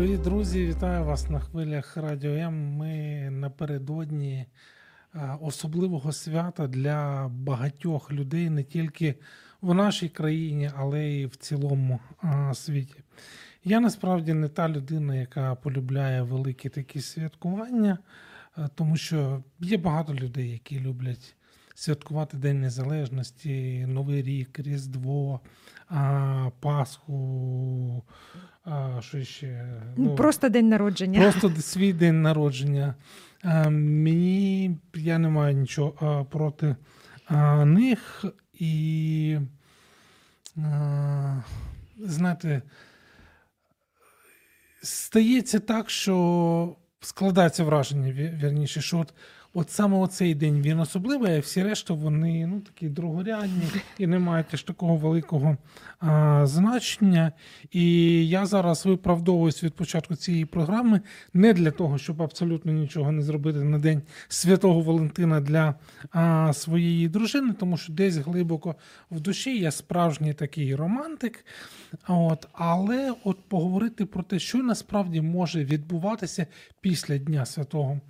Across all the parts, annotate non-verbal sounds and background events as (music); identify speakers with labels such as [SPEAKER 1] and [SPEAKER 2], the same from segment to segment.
[SPEAKER 1] Привіт, друзі! Вітаю вас на хвилях Радіо М. Ми напередодні особливого свята для багатьох людей не тільки в нашій країні, але й в цілому світі. Я насправді не та людина, яка полюбляє великі такі святкування, тому що є багато людей, які люблять святкувати День Незалежності, Новий рік, Різдво, Пасху. А, що ще?
[SPEAKER 2] Ну, Просто день народження.
[SPEAKER 1] Просто свій день народження. А, мені я не маю нічого а, проти а, них. І а, знаєте, стається так, що складається враження, вірніше, що от, от саме оцей день він особливий, а всі решта вони ну, такі другорядні і не мають аж такого великого а, значення. І я зараз виправдовуюсь від початку цієї програми не для того, щоб абсолютно нічого не зробити на День Святого Валентина для а, своєї дружини, тому що десь глибоко в душі я справжній такий романтик. От, але от поговорити про те, що насправді може відбуватися після Дня Святого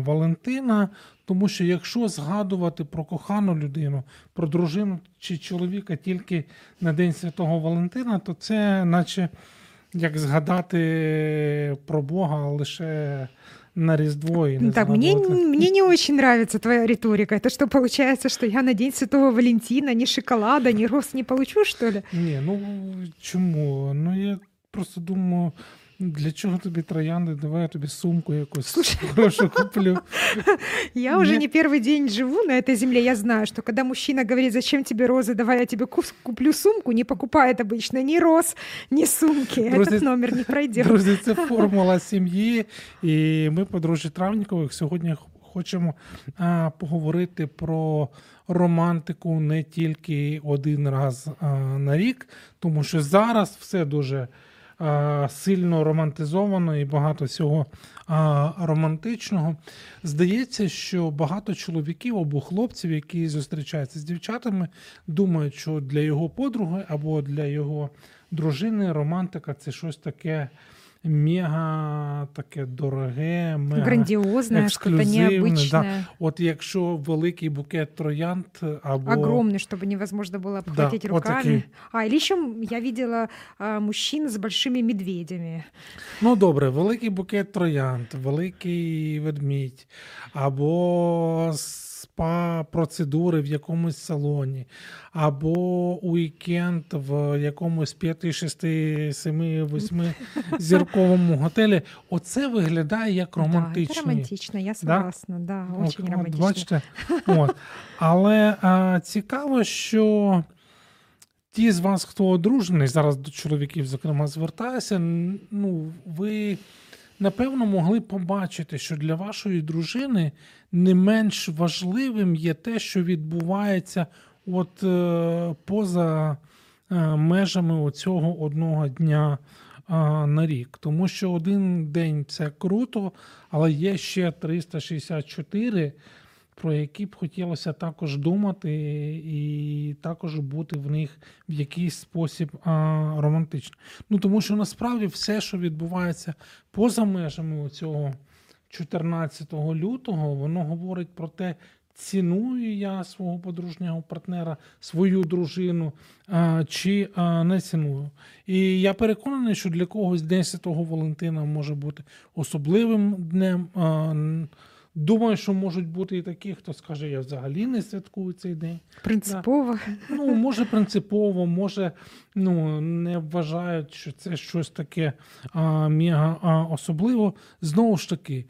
[SPEAKER 1] Валентина. Тому що якщо згадувати про кохану людину, про дружину чи чоловіка тільки на День Святого Валентина, то це наче як згадати про Бога лише на Різдво і не
[SPEAKER 2] Так, мне, мне не очень нравится твоя риторика. Это что, получается, что я на День Святого Валентина ни шоколада, ни роз не получу, что ли?
[SPEAKER 1] Ні, ну чому? Ну я просто думаю, для чого тобі троянди? Давай я тобі сумку якусь
[SPEAKER 2] Слушай.
[SPEAKER 1] хорошу куплю. (laughs)
[SPEAKER 2] Я уже
[SPEAKER 1] Нет.
[SPEAKER 2] не первый день живу на этой земле. Я знаю, что когда мужчина говорит, зачем тебе розы, давай я тебе кус- куплю сумку, не покупает обычно ни роз, ни сумки.
[SPEAKER 1] Друзі-
[SPEAKER 2] Этот номер не пройдет.
[SPEAKER 1] Друзі, це (laughs) формула сім'ї. І ми, подружжя Травнікових, сьогодні х- хочемо а, поговорити про романтику не тільки один раз а, на рік, тому що зараз все дуже а, сильно романтизовано і багато всього романтичного. Здається, що багато чоловіків або хлопців, які зустрічаються з дівчатами, думають, що для його подруги або для його дружини романтика це щось таке мега таке дороге, мега
[SPEAKER 2] Грандиозное, что-то
[SPEAKER 1] ексклюзивне,
[SPEAKER 2] необычное.
[SPEAKER 1] Да. От якщо великий букет троянд або
[SPEAKER 2] Огромный, чтобы невозможно было обхватить
[SPEAKER 1] Да, вот
[SPEAKER 2] руками.
[SPEAKER 1] такие.
[SPEAKER 2] А, или еще я видела а, мужчин с большими медведями.
[SPEAKER 1] Ну добре, великий букет троянд, великий ведмідь, або спа-процедури в якомусь салоні, або уікенд в якомусь 5, 6, 7, 8 зірковому готелі. Оце виглядає як
[SPEAKER 2] Да, романтично, я согласна, да,
[SPEAKER 1] От-
[SPEAKER 2] очень
[SPEAKER 1] от
[SPEAKER 2] романтично.
[SPEAKER 1] Бачите? (laughs) От. Але а, цікаво, що ті з вас, хто одружений, зараз до чоловіків, зокрема, звертаюся, ну, ви напевно могли побачити, що для вашої дружини не менш важливим є те, що відбувається от е, поза е, межами оцього одного дня на рік. Тому що один день це круто, але є ще 364, про які б хотілося також думати, і також бути в них в якийсь спосіб а, романтичним. Ну тому що насправді все, що відбувається поза межами цього 14 лютого, воно говорить про те, ціную я свого подружнього партнера, свою дружину, а, чи а, не ціную. І я переконаний, що для когось День Святого Валентина може бути особливим днем. А, Думаю, що можуть бути і такі, хто скаже, я взагалі не святкую цей день.
[SPEAKER 2] Принципово.
[SPEAKER 1] Ну, може, принципово, може, ну, не вважають, що це щось таке а, мега а, особливо. Знову ж таки,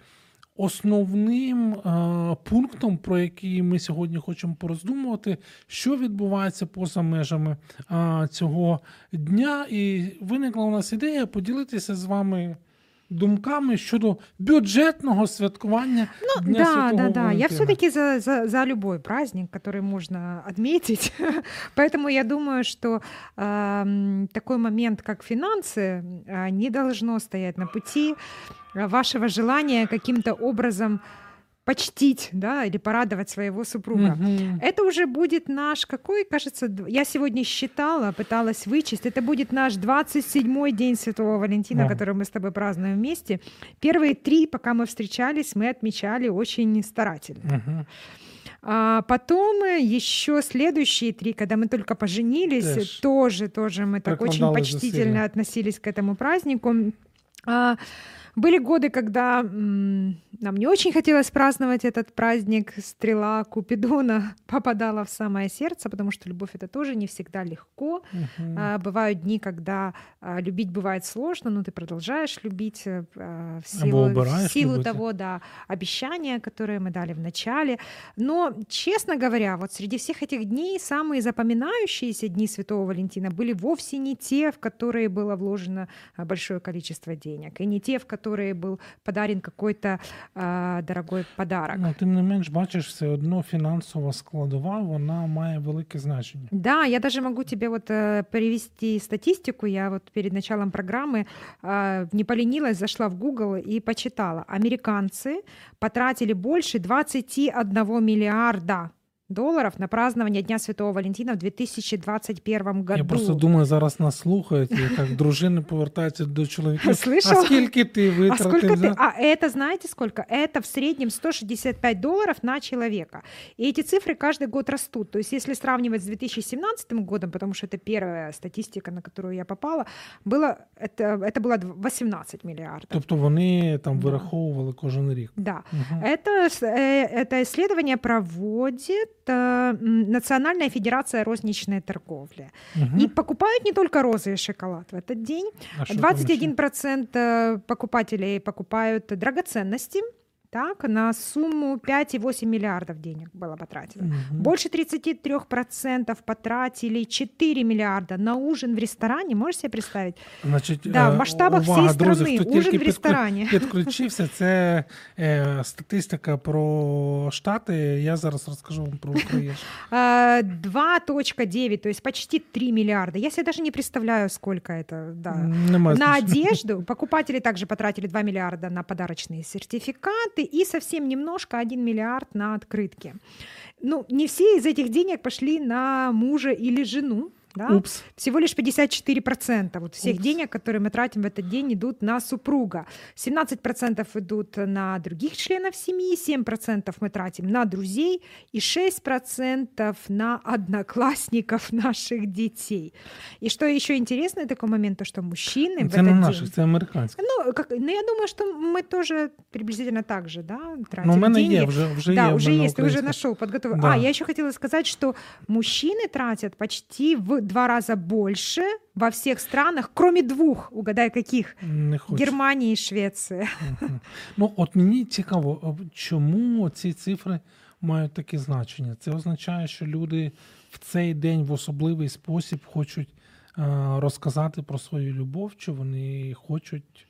[SPEAKER 1] основним е, пунктом, про який ми сьогодні хочемо пороздумувати, що відбувається поза межами е, цього дня. І виникла у нас ідея поділитися з вами. Думками щодо бюджетного святкування
[SPEAKER 2] Ну,
[SPEAKER 1] Дня
[SPEAKER 2] да,
[SPEAKER 1] Святого
[SPEAKER 2] да, да. Я все-таки за, за, за любой праздник, который можно отметить. (laughs) Поэтому я думаю, что эм, такой момент, как финансы, э, не должно стоять на пути э, вашего желания каким-то образом почтить, да, или порадовать своего супруга.
[SPEAKER 1] Мгм.
[SPEAKER 2] Это уже будет наш, какой, кажется, я сегодня считала, пыталась вычесть, это будет наш 27-й день Святого Валентина,
[SPEAKER 1] Да.
[SPEAKER 2] который мы с тобой празднуем вместе. Первые три, пока мы встречались, мы отмечали очень старательно.
[SPEAKER 1] Мгм.
[SPEAKER 2] А потом э, еще следующие три, когда мы только поженились,
[SPEAKER 1] Też.
[SPEAKER 2] тоже, тоже мы так очень
[SPEAKER 1] Прикладали
[SPEAKER 2] почтительно относились к этому празднику. А, были годы, когда м, нам не очень хотелось праздновать этот праздник. Стрела Купидона (laughs) попадала в самое сердце, потому что любовь это тоже не всегда легко.
[SPEAKER 1] Мгм.
[SPEAKER 2] А, бывают дни, когда а, любить бывает сложно, но ты продолжаешь любить э, а, в силу, в силу того, да, обещания, которые мы дали в начале. Но, честно говоря, вот среди всех этих дней самые запоминающиеся дни Святого Валентина были вовсе не те, в которые было вложено а, большое количество денег, и не те, в которые был подарен какой-то а, дорогой подарок.
[SPEAKER 1] Ну, тим не менш, бачиш, все одно фінансова складова, вона має велике значення.
[SPEAKER 2] Да, я даже могу тебе вот э, привести статистику. Я вот перед началом программы э, не поленилась, зашла в Google и почитала. Американцы потратили больше 21 миллиарда долларов на празднование Дня Святого Валентина в 2021 году.
[SPEAKER 1] Я просто думаю, зараз нас слухають, і так дружини повертаються до чоловіків. (laughs)
[SPEAKER 2] Слышал?
[SPEAKER 1] А скільки ти
[SPEAKER 2] А
[SPEAKER 1] витратив?
[SPEAKER 2] сколько ты?
[SPEAKER 1] за-
[SPEAKER 2] А это знаете сколько? Это в среднем 165 долларов на человека. И эти цифры каждый год растут. То есть если сравнивать с 2017 годом, потому что это первая статистика, на которую я попала, было это, это было дв- 18 миллиардов.
[SPEAKER 1] Тобто вони там
[SPEAKER 2] Да.
[SPEAKER 1] вираховували кожен рік.
[SPEAKER 2] Да.
[SPEAKER 1] Мгм.
[SPEAKER 2] Это, с- э, это исследование проводит э, м, Национальная Федерация розничной торговли.
[SPEAKER 1] Мгм.
[SPEAKER 2] И покупают не только розы и шоколад в этот день.
[SPEAKER 1] А що там ще?
[SPEAKER 2] 21% э, покупателей покупают драгоценности, так, на сумму 5,8 миллиардов денег было потрачено.
[SPEAKER 1] Мгм.
[SPEAKER 2] Больше 33% потратили 4 миллиарда на ужин в ресторане. Можешь себе представить?
[SPEAKER 1] Значить,
[SPEAKER 2] Да,
[SPEAKER 1] е,
[SPEAKER 2] в масштабах
[SPEAKER 1] увага,
[SPEAKER 2] всей
[SPEAKER 1] друзі,
[SPEAKER 2] страны.
[SPEAKER 1] хто
[SPEAKER 2] Ужин
[SPEAKER 1] тільки
[SPEAKER 2] в
[SPEAKER 1] підклю-
[SPEAKER 2] ресторані. (laughs)
[SPEAKER 1] Підключився, це е, статистика про Штати. Я зараз розкажу вам про Україну.
[SPEAKER 2] А, 2.9, то есть почти 3 миллиарда. Я себе даже не представляю, сколько это. Да.
[SPEAKER 1] Немає
[SPEAKER 2] На
[SPEAKER 1] значення.
[SPEAKER 2] одежду покупатели также потратили 2 миллиарда на подарочные сертификаты и совсем немножко 1 миллиард на открытки. Ну, не все из этих денег пошли на мужа или жену. Да?
[SPEAKER 1] Упс.
[SPEAKER 2] Всего лишь 54% вот всех
[SPEAKER 1] Упс.
[SPEAKER 2] денег, которые мы тратим в этот день, идут на супруга. 17% идут на других членов семьи, 7% мы тратим на друзей и 6% на одноклассников (laughs) наших детей. И что еще интересно такой момент, то что мужчины в
[SPEAKER 1] Це не
[SPEAKER 2] этот
[SPEAKER 1] наших,
[SPEAKER 2] день...
[SPEAKER 1] це американські.
[SPEAKER 2] Ну, как, ну, я думаю, что мы тоже приблизительно так же, да, тратим
[SPEAKER 1] Ну, у мене
[SPEAKER 2] деньги.
[SPEAKER 1] є, вже, вже
[SPEAKER 2] да,
[SPEAKER 1] є. в
[SPEAKER 2] уже
[SPEAKER 1] мене
[SPEAKER 2] есть, ты уже
[SPEAKER 1] українська.
[SPEAKER 2] нашел, подготовил.
[SPEAKER 1] Да.
[SPEAKER 2] А, я еще хотела сказать, что мужчины тратят почти в два раза больше во всех странах, кроме двух, угадай каких,
[SPEAKER 1] Не хочу.
[SPEAKER 2] Германии и Швеции.
[SPEAKER 1] Мгм. Ну, от мені цікаво, чому ці цифри мають таке значення? Це означає, що люди в цей день в особливий спосіб хочуть е, розказати про свою любов, чи вони хочуть.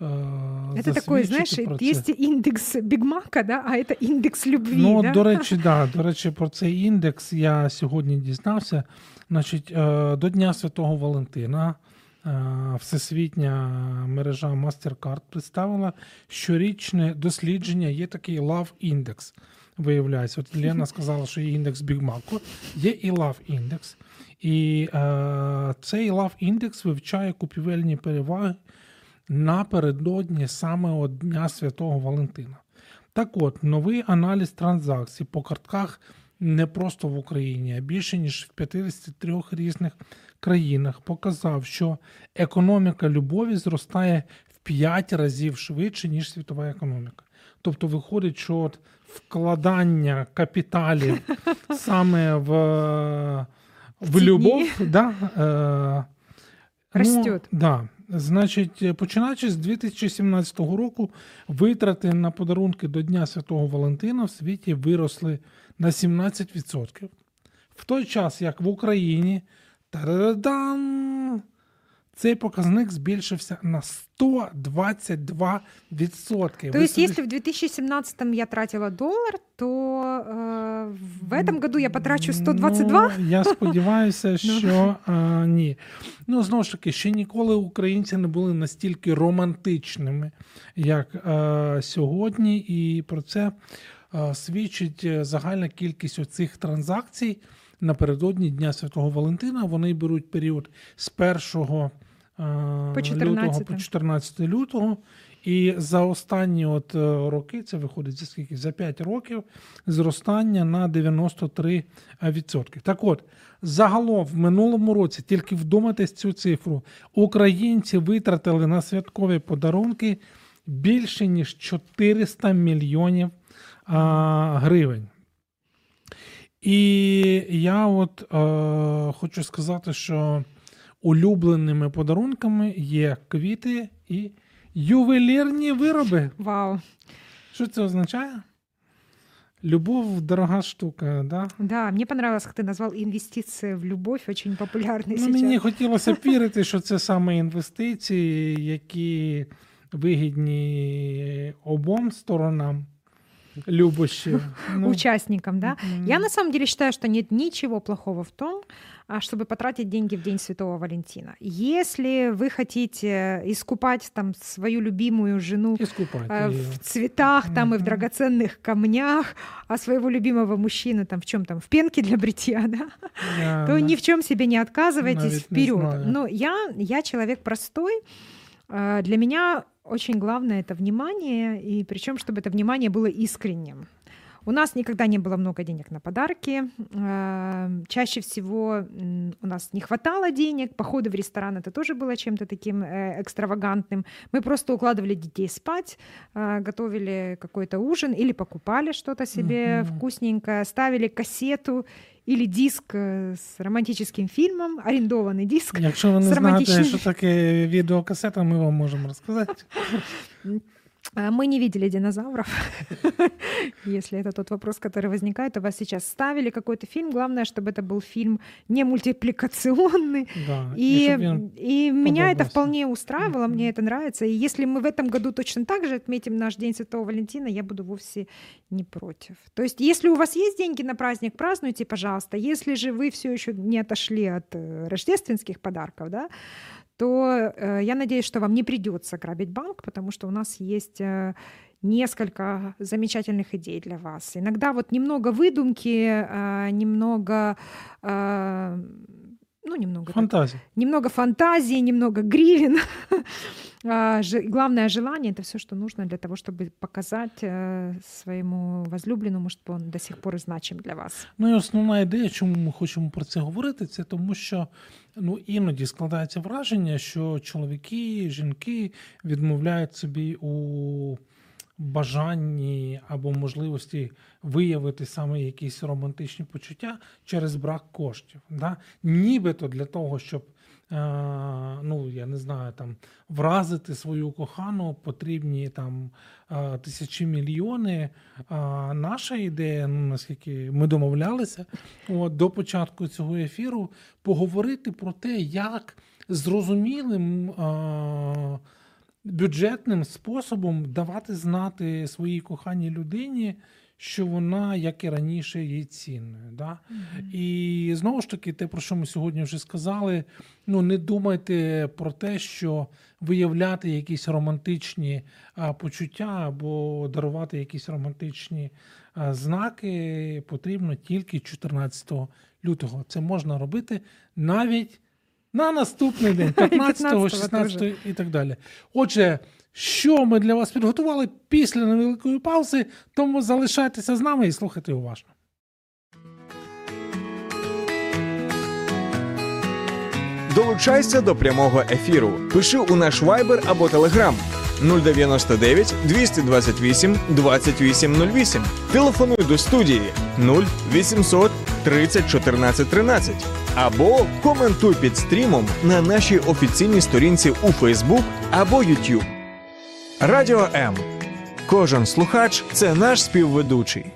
[SPEAKER 2] Это такой,
[SPEAKER 1] це?
[SPEAKER 2] есть индекс Бигмака, да, а это индекс любви,
[SPEAKER 1] Ну,
[SPEAKER 2] да?
[SPEAKER 1] до речі, да, до речі, про цей індекс я сьогодні дізнався. Значить, е, до Дня Святого Валентина е, всесвітня мережа MasterCard представила щорічне дослідження. Є такий Love Index. Виявляється, от Лена сказала, що є індекс Бігмаку, є і Love Index. І е, цей Love Index вивчає купівельні переваги напередодні саме от Дня Святого Валентина. Так от, новий аналіз транзакцій по картках не просто в Україні, а більше ніж в 53 різних країнах показав, що економіка любові зростає в 5 разів швидше, ніж світова економіка. Тобто виходить, що от вкладання капіталів (laughs) саме в, в любов да, е, Ну, да. Значить, починаючи з 2017 року, витрати на подарунки до Дня Святого Валентина в світі виросли на 17%. В той час, як в Україні та-да-дан, цей показник збільшився на 122%.
[SPEAKER 2] То есть, если в 2017 я тратила доллар, то э, в этом году я потрачу 122?
[SPEAKER 1] Ну, я сподіваюся, (laughs) що а, ні. Ну, знову ж таки, ще ніколи українці не були настільки романтичними, як а, сьогодні, і про це а, свідчить загальна кількість оцих транзакцій напередодні Дня Святого Валентина. Вони беруть період з 1
[SPEAKER 2] по 14.
[SPEAKER 1] лютого по 14 лютого. І за останні от е, роки, це виходить за скільки? За 5 років зростання на 93%. Так от, загалом в минулому році, тільки вдумайтесь цю цифру, українці витратили на святкові подарунки більше ніж 400 мільйонів а, гривень. І я от е, хочу сказати, що улюбленими подарунками є квіти і ювелірні вироби.
[SPEAKER 2] Вау.
[SPEAKER 1] Що це означає? Любов дорога штука, да?
[SPEAKER 2] Да, мне понравилось, как ты назвал инвестиции в любовь, очень популярный
[SPEAKER 1] ну,
[SPEAKER 2] сейчас.
[SPEAKER 1] Мені хотілося б (laughs) вірити, що це саме інвестиції, які вигідні обом сторонам любощів. (laughs)
[SPEAKER 2] Ну, Участникам, да? Mm-hmm. Я на самом деле считаю, что нет ничего плохого в том, чтобы потратить деньги в День Святого Валентина. Если вы хотите искупать там свою любимую жену
[SPEAKER 1] искупать
[SPEAKER 2] э, в цветах там mm-hmm. и в драгоценных камнях, а своего любимого мужчину там в чем там в пенке для бритья, да, yeah, то да. ни в чем себе не отказывайтесь вперед. Но я я человек простой. А, для меня очень главное это внимание, и причем, чтобы это внимание было искренним. У нас никогда не было много денег на подарки. А, чаще всего у нас не хватало денег. Походы в ресторан это тоже было чем-то таким э, экстравагантным. Мы просто укладывали детей спать, а, готовили какой-то ужин или покупали что-то себе mm-hmm. вкусненькое, ставили кассету или диск з э, романтичним фільмом, орендований диск.
[SPEAKER 1] Якщо ви не знаєте, що таке відеокасета, ми вам можемо розказати. (laughs)
[SPEAKER 2] А, мы не видели динозавров, (laughs) если это тот вопрос, который возникает. У вас сейчас ставили какой-то фильм. Главное, чтобы это был фильм не мультипликационный.
[SPEAKER 1] Да,
[SPEAKER 2] и и, и меня это вполне устраивало, мне это нравится. И если мы в этом году точно так же отметим наш День Святого Валентина, я буду вовсе не против. То есть, если у вас есть деньги на праздник, празднуйте, пожалуйста. Если же вы все еще не отошли от э, рождественских подарков, да, то э, я надеюсь, что вам не придется грабить банк, потому что у нас есть э, несколько замечательных идей для вас. Иногда вот немного выдумки, э, немного ну, немного...
[SPEAKER 1] Фантазии.
[SPEAKER 2] Так, немного фантазии, немного гривен. (laughs) А, главное желание — это все, что нужно для того, чтобы показать э, своєму возлюбленому, що він до сих пор значим для вас.
[SPEAKER 1] Ну і основна ідея, чому ми хочемо про це говорити, це тому, що ну іноді складається враження, що чоловіки, жінки відмовляють собі у бажанні або можливості виявити саме якісь романтичні почуття через брак коштів. Да? Нібито для того, щоб е, ну я не знаю, там вразити свою кохану, потрібні там е, тисячі мільйони. А наша ідея, ну наскільки ми домовлялися, от, до початку цього ефіру поговорити про те, як зрозумілим. Бюджетним способом давати знати своїй коханій людині, що вона, як і раніше, є цінною. Да? Mm-hmm. І знову ж таки, те, про що ми сьогодні вже сказали: ну не думайте про те, що виявляти якісь романтичні а, почуття або дарувати якісь романтичні а, знаки потрібно тільки 14 лютого. Це можна робити навіть на наступний день, (laughs) 15, 16 і так далі. Отже, що ми для вас підготували після невеликої паузи, тому залишайтеся з нами і слухайте уважно.
[SPEAKER 3] Долучайся до прямого ефіру. Пиши у наш Viber або Telegram 099 228 2808. Телефонуй до студії 0800 30 14 13 або коментуй під стрімом на нашій офіційній сторінці у Facebook або YouTube. Радіо М. Кожен слухач це наш співведучий.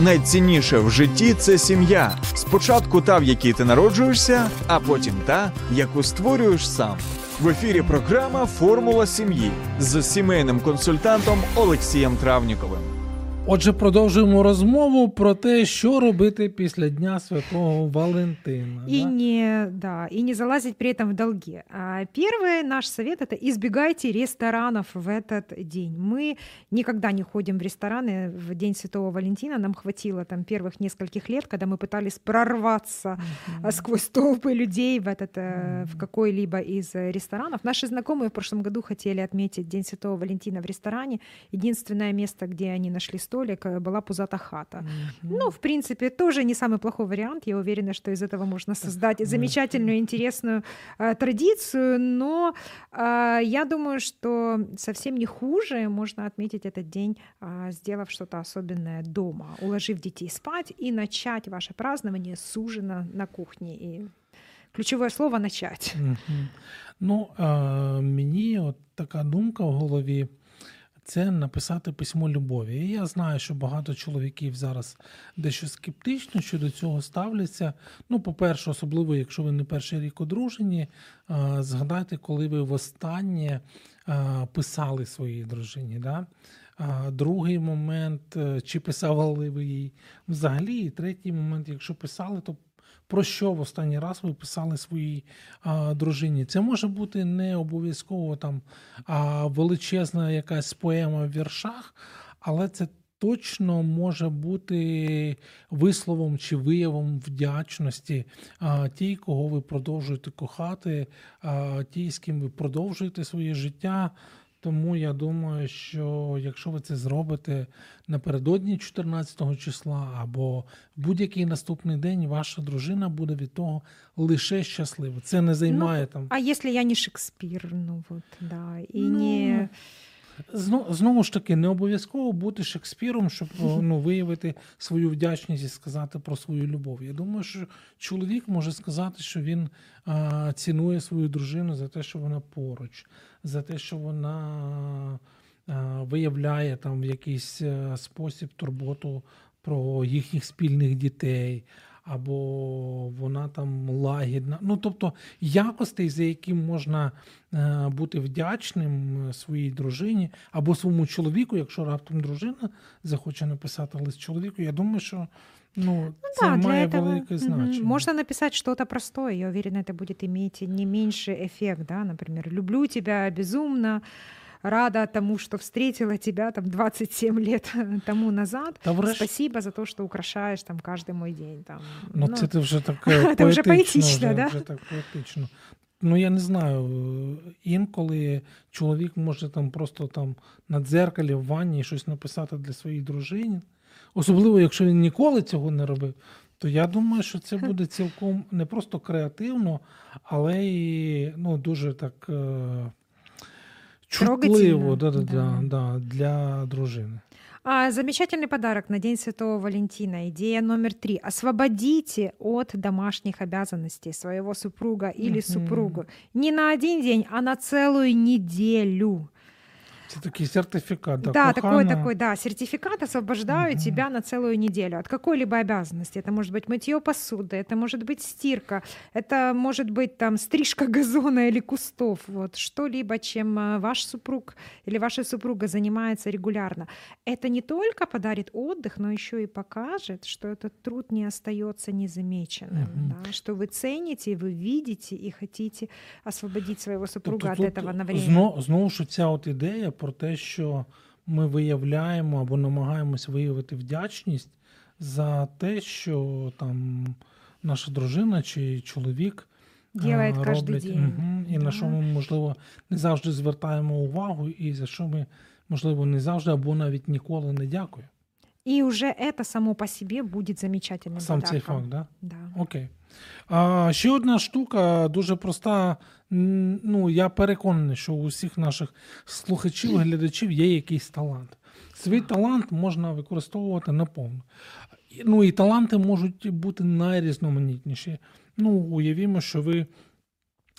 [SPEAKER 3] Найцінніше в житті це сім'я. Спочатку та, в якій ти народжуєшся, а потім та, яку створюєш сам. В ефірі програма Формула сім'ї з сімейним консультантом Олексієм Травніковим.
[SPEAKER 1] Отже, продовжуємо розмову про те, що робити після Дня Святого Валентина.
[SPEAKER 2] И
[SPEAKER 1] да?
[SPEAKER 2] не, да, и не залазить при этом в долги. А Первый наш совет это избегайте ресторанов в этот день. Мы никогда не ходим в рестораны в День Святого Валентина. Нам хватило там первых нескольких лет, когда мы пытались прорваться а, сквозь толпы людей в этот э, в какой-либо из ресторанов. Наши знакомые в прошлом году хотели отметить День Святого Валентина в ресторане. Единственное место, где они нашли столик, э, была пузата хата. Ну, в принципе, тоже не самый плохой вариант. Я уверена, что из этого можно создать замечательную, интересную э, традицию. Но э, я думаю, что совсем не хуже можно отметить этот день, э, сделав что-то особенное дома, уложив детей спать и начать ваше празднование с ужина на кухне. И ключевое слово начать.
[SPEAKER 1] Мгм. Ну, е, мені от така думка в голові це написати письмо любові. І я знаю, що багато чоловіків зараз дещо скептично щодо цього ставляться. Ну, по-перше, особливо, якщо ви не перший рік одружені, е, згадайте, коли ви востаннє е, писали своїй дружині. Да? А другий момент, е, чи писали ви їй взагалі, і третій момент, якщо писали, то про що в останній раз ви писали своїй а, дружині? Це може бути не обов'язково там а, величезна якась поема в віршах, але це точно може бути висловом чи виявом вдячності а, тій, кого ви продовжуєте кохати, а, тій, з ким ви продовжуєте своє життя. Тому я думаю, що якщо ви це зробите напередодні 14 числа або будь-який наступний день, ваша дружина буде від того лише щаслива. Це не займає там.
[SPEAKER 2] А якщо я не Шекспір, ну от да, і
[SPEAKER 1] Ну,
[SPEAKER 2] не...
[SPEAKER 1] Знову, знову ж таки, не обов'язково бути Шекспіром, щоб ну, виявити свою вдячність і сказати про свою любов. Я думаю, що чоловік може сказати, що він а, цінує свою дружину за те, що вона поруч, за те, що вона а, виявляє там в якийсь е, спосіб турботу про їхніх спільних дітей Або вона там лагідна. Ну, тобто якостей, за яким можна е, бути вдячним е, своїй дружині або своєму чоловіку, якщо раптом дружина захоче написати лист чоловіку, я думаю, що ну, це
[SPEAKER 2] Да, для
[SPEAKER 1] має
[SPEAKER 2] этого
[SPEAKER 1] велике
[SPEAKER 2] мгм,
[SPEAKER 1] значення.
[SPEAKER 2] можно написать что-то простое. Я уверена, это будет иметь не меньший эффект, да, например, люблю тебя безумно, рада тому, что встретила тебя там 27 лет (laughs) тому назад.
[SPEAKER 1] Та врешті,
[SPEAKER 2] Спасибо за то, что украшаешь там каждый мой день. Там,
[SPEAKER 1] ну, це ти вже так
[SPEAKER 2] Це вже
[SPEAKER 1] поетично,
[SPEAKER 2] поетично, да?
[SPEAKER 1] вже так поетично. Ну, я не знаю, інколи чоловік може там просто там на дзеркалі в ванні щось написати для своєї дружини. Особливо, якщо він ніколи цього не робив, то я думаю, що це буде (laughs) цілком не просто креативно, але і ну, дуже так е, чутливо да, да,
[SPEAKER 2] да.
[SPEAKER 1] да, для дружини.
[SPEAKER 2] А, замечательный подарок на День Святого Валентина. Идея номер три. Освободите от домашних обязанностей своего супруга или супругу. Не на один день, а на целую неделю.
[SPEAKER 1] Це такий сертифікат. Да,
[SPEAKER 2] Да, такой, такой, да, сертификат освобождаю
[SPEAKER 1] Мгм.
[SPEAKER 2] тебя на целую неделю от какой-либо обязанности. Это может быть мытье посуды, это может быть стирка, это может быть там стрижка газона или кустов, вот что-либо, чем а, ваш супруг или ваша супруга занимается регулярно. Это не только подарит отдых, но еще и покажет, что этот труд не остается незамеченным,
[SPEAKER 1] Мгм.
[SPEAKER 2] да, что вы цените, вы видите и хотите освободить своего супруга
[SPEAKER 1] Тобто
[SPEAKER 2] от этого на время.
[SPEAKER 1] Знову, знову ж ця от ідея про те, що ми виявляємо або намагаємось виявити вдячність за те, що там наша дружина чи чоловік
[SPEAKER 2] Делает
[SPEAKER 1] роблять,
[SPEAKER 2] день.
[SPEAKER 1] Угу. і на
[SPEAKER 2] Да.
[SPEAKER 1] що ми, можливо, не завжди звертаємо увагу, і за що ми, можливо, не завжди або навіть ніколи не дякуємо.
[SPEAKER 2] И уже это само по себе будет замечательным
[SPEAKER 1] Сам цей факт, да?
[SPEAKER 2] Да.
[SPEAKER 1] Окей. А, ще одна штука дуже проста. Ну, я переконаний, що у всіх наших слухачів, глядачів є якийсь талант. Свій талант можна використовувати наповну. Ну і таланти можуть бути найрізноманітніші. Ну, уявімо, що ви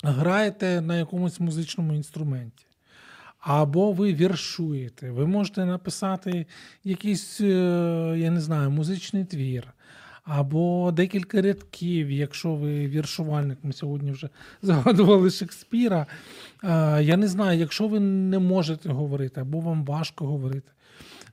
[SPEAKER 1] граєте на якомусь музичному інструменті. Або ви віршуєте, ви можете написати якийсь, е, я не знаю, музичний твір, або декілька рядків, якщо ви віршувальник, ми сьогодні вже (laughs) згадували Шекспіра. Е, я не знаю, якщо ви не можете говорити, або вам важко говорити,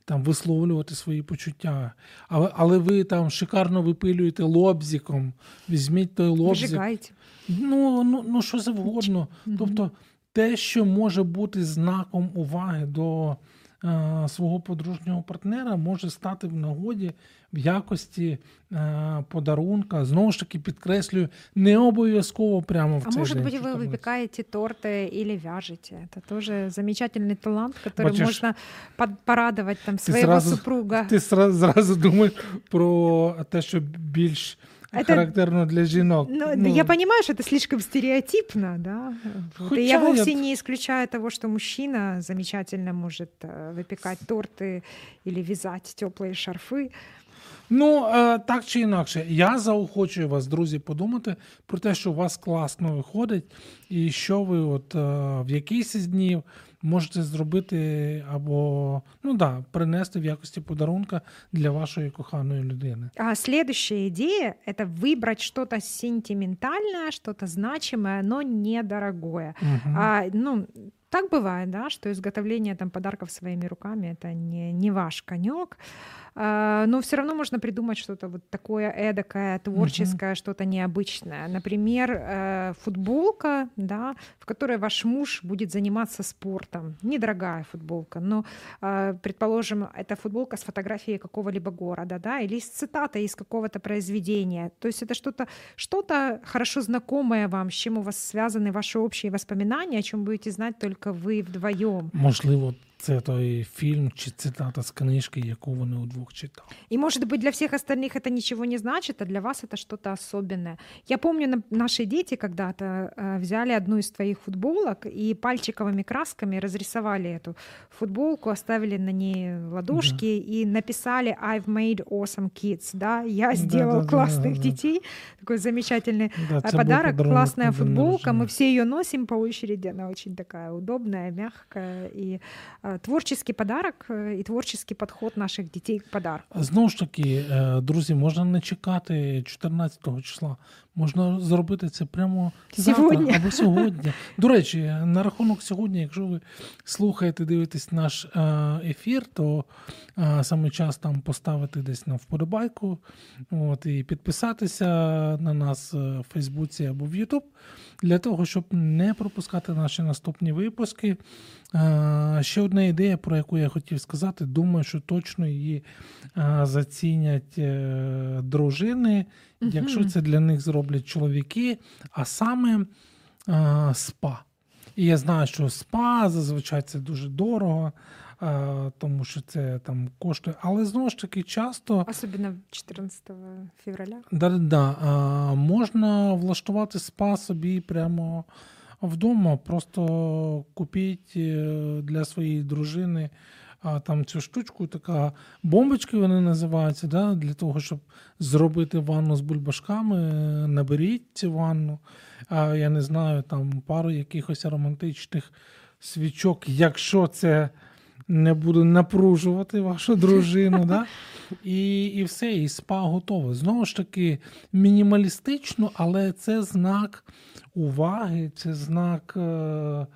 [SPEAKER 1] там висловлювати свої почуття, але, але ви там шикарно випилюєте лобзиком, візьміть той лобзик.
[SPEAKER 2] Вжигайте.
[SPEAKER 1] Ну, ну, ну що завгодно. Тобто те, що може бути знаком уваги до е, свого подружнього партнера, може стати в нагоді в якості е, подарунка. Знову ж таки, підкреслюю, не обов'язково прямо в
[SPEAKER 2] А
[SPEAKER 1] цей
[SPEAKER 2] может
[SPEAKER 1] день.
[SPEAKER 2] быть, вы
[SPEAKER 1] 14.
[SPEAKER 2] выпекаете торты или вяжете. Это тоже замечательный талант, которым
[SPEAKER 1] Бачиш,
[SPEAKER 2] можно под- порадовать там своего
[SPEAKER 1] зразу-
[SPEAKER 2] супруга.
[SPEAKER 1] Ти зра- зразу думаєш про те, що більш
[SPEAKER 2] Це-
[SPEAKER 1] характерно для жінок.
[SPEAKER 2] Ну, я понимаю, что это слишком стереотипно, да. Вот,
[SPEAKER 1] Хотя
[SPEAKER 2] И я вовсе
[SPEAKER 1] я-
[SPEAKER 2] не исключаю того, что мужчина замечательно может э, выпекать торты или вязать теплые шарфы.
[SPEAKER 1] Ну, е, так чи інакше, я заохочую вас, друзі, подумати про те, що у вас класно виходить, і що ви от е, в якийсь із днів можете зробити або ну да, принести в якості подарунка для вашої коханої людини.
[SPEAKER 2] А следующая идея — это выбрать что-то сентиментальное, что-то значимое, но недорогое.
[SPEAKER 1] Мгм.
[SPEAKER 2] А, ну, так бывает, да, что изготовление там, подарков своими руками это не, не ваш конек. А, но все равно можно придумать что-то вот такое эдакое, творческое, что-то необычное. Например, э, футболка, да, в которой ваш муж будет заниматься спортом. Недорогая футболка, но, э, предположим, это футболка с фотографией какого-либо города, да, или с цитатой из какого-то произведения. То есть это что-то что хорошо знакомое вам, с чем у вас связаны ваши общие воспоминания, о чем будете знать только вы вдвоем.
[SPEAKER 1] Можливо, це той фільм чи цитата з книжки, яку вони удвох читали.
[SPEAKER 2] И, может быть, для всех остальных это ничего не значит, а для вас это что-то особенное. Я помню, на- наши дети когда-то э, взяли одну из твоих футболок и пальчиковыми красками разрисовали эту футболку, оставили на ней ладошки и написали «I've made awesome kids». Да, я сделал
[SPEAKER 1] Да-да-да,
[SPEAKER 2] классных
[SPEAKER 1] да.
[SPEAKER 2] детей. Такой замечательный
[SPEAKER 1] Да, був
[SPEAKER 2] подарок,
[SPEAKER 1] подарунок
[SPEAKER 2] классная футболка, мы все ее носим по очереди, она очень такая удобная, мягкая. И э, творческий подарок і творческий підход наших дітей к подарку.
[SPEAKER 1] Знову ж таки, е, друзі, можна не чекати 14 числа. Можна зробити це прямо
[SPEAKER 2] Сьогодні.
[SPEAKER 1] завтра або сьогодні. До речі, на рахунок сьогодні, якщо ви слухаєте, дивитесь наш е, ефір, то е, саме час там поставити десь на вподобайку, от, і підписатися на нас е, в Фейсбуці або в Ютуб, для того, щоб не пропускати наші наступні випуски. Ще одна ідея, про яку я хотів сказати, думаю, що точно її зацінять дружини, якщо це для них зроблять чоловіки, а саме е, спа. І я знаю, що спа зазвичай це дуже дорого, е, тому що це там коштує. Але знову ж таки, часто
[SPEAKER 2] Особенно 14 февраля.
[SPEAKER 1] Да-да-да. А, можна влаштувати спа собі прямо вдома. Просто купіть е, для своєї дружини там цю штучку, така бомбочки вони називаються, да? для того, щоб зробити ванну з бульбашками. е, Наберіть цю ванну. А, я не знаю, там пару якихось романтичних свічок, якщо це не буде напружувати вашу дружину. Да? І, і все, і спа готове. Знову ж таки, мінімалістично, але це знак уваги, це знак е,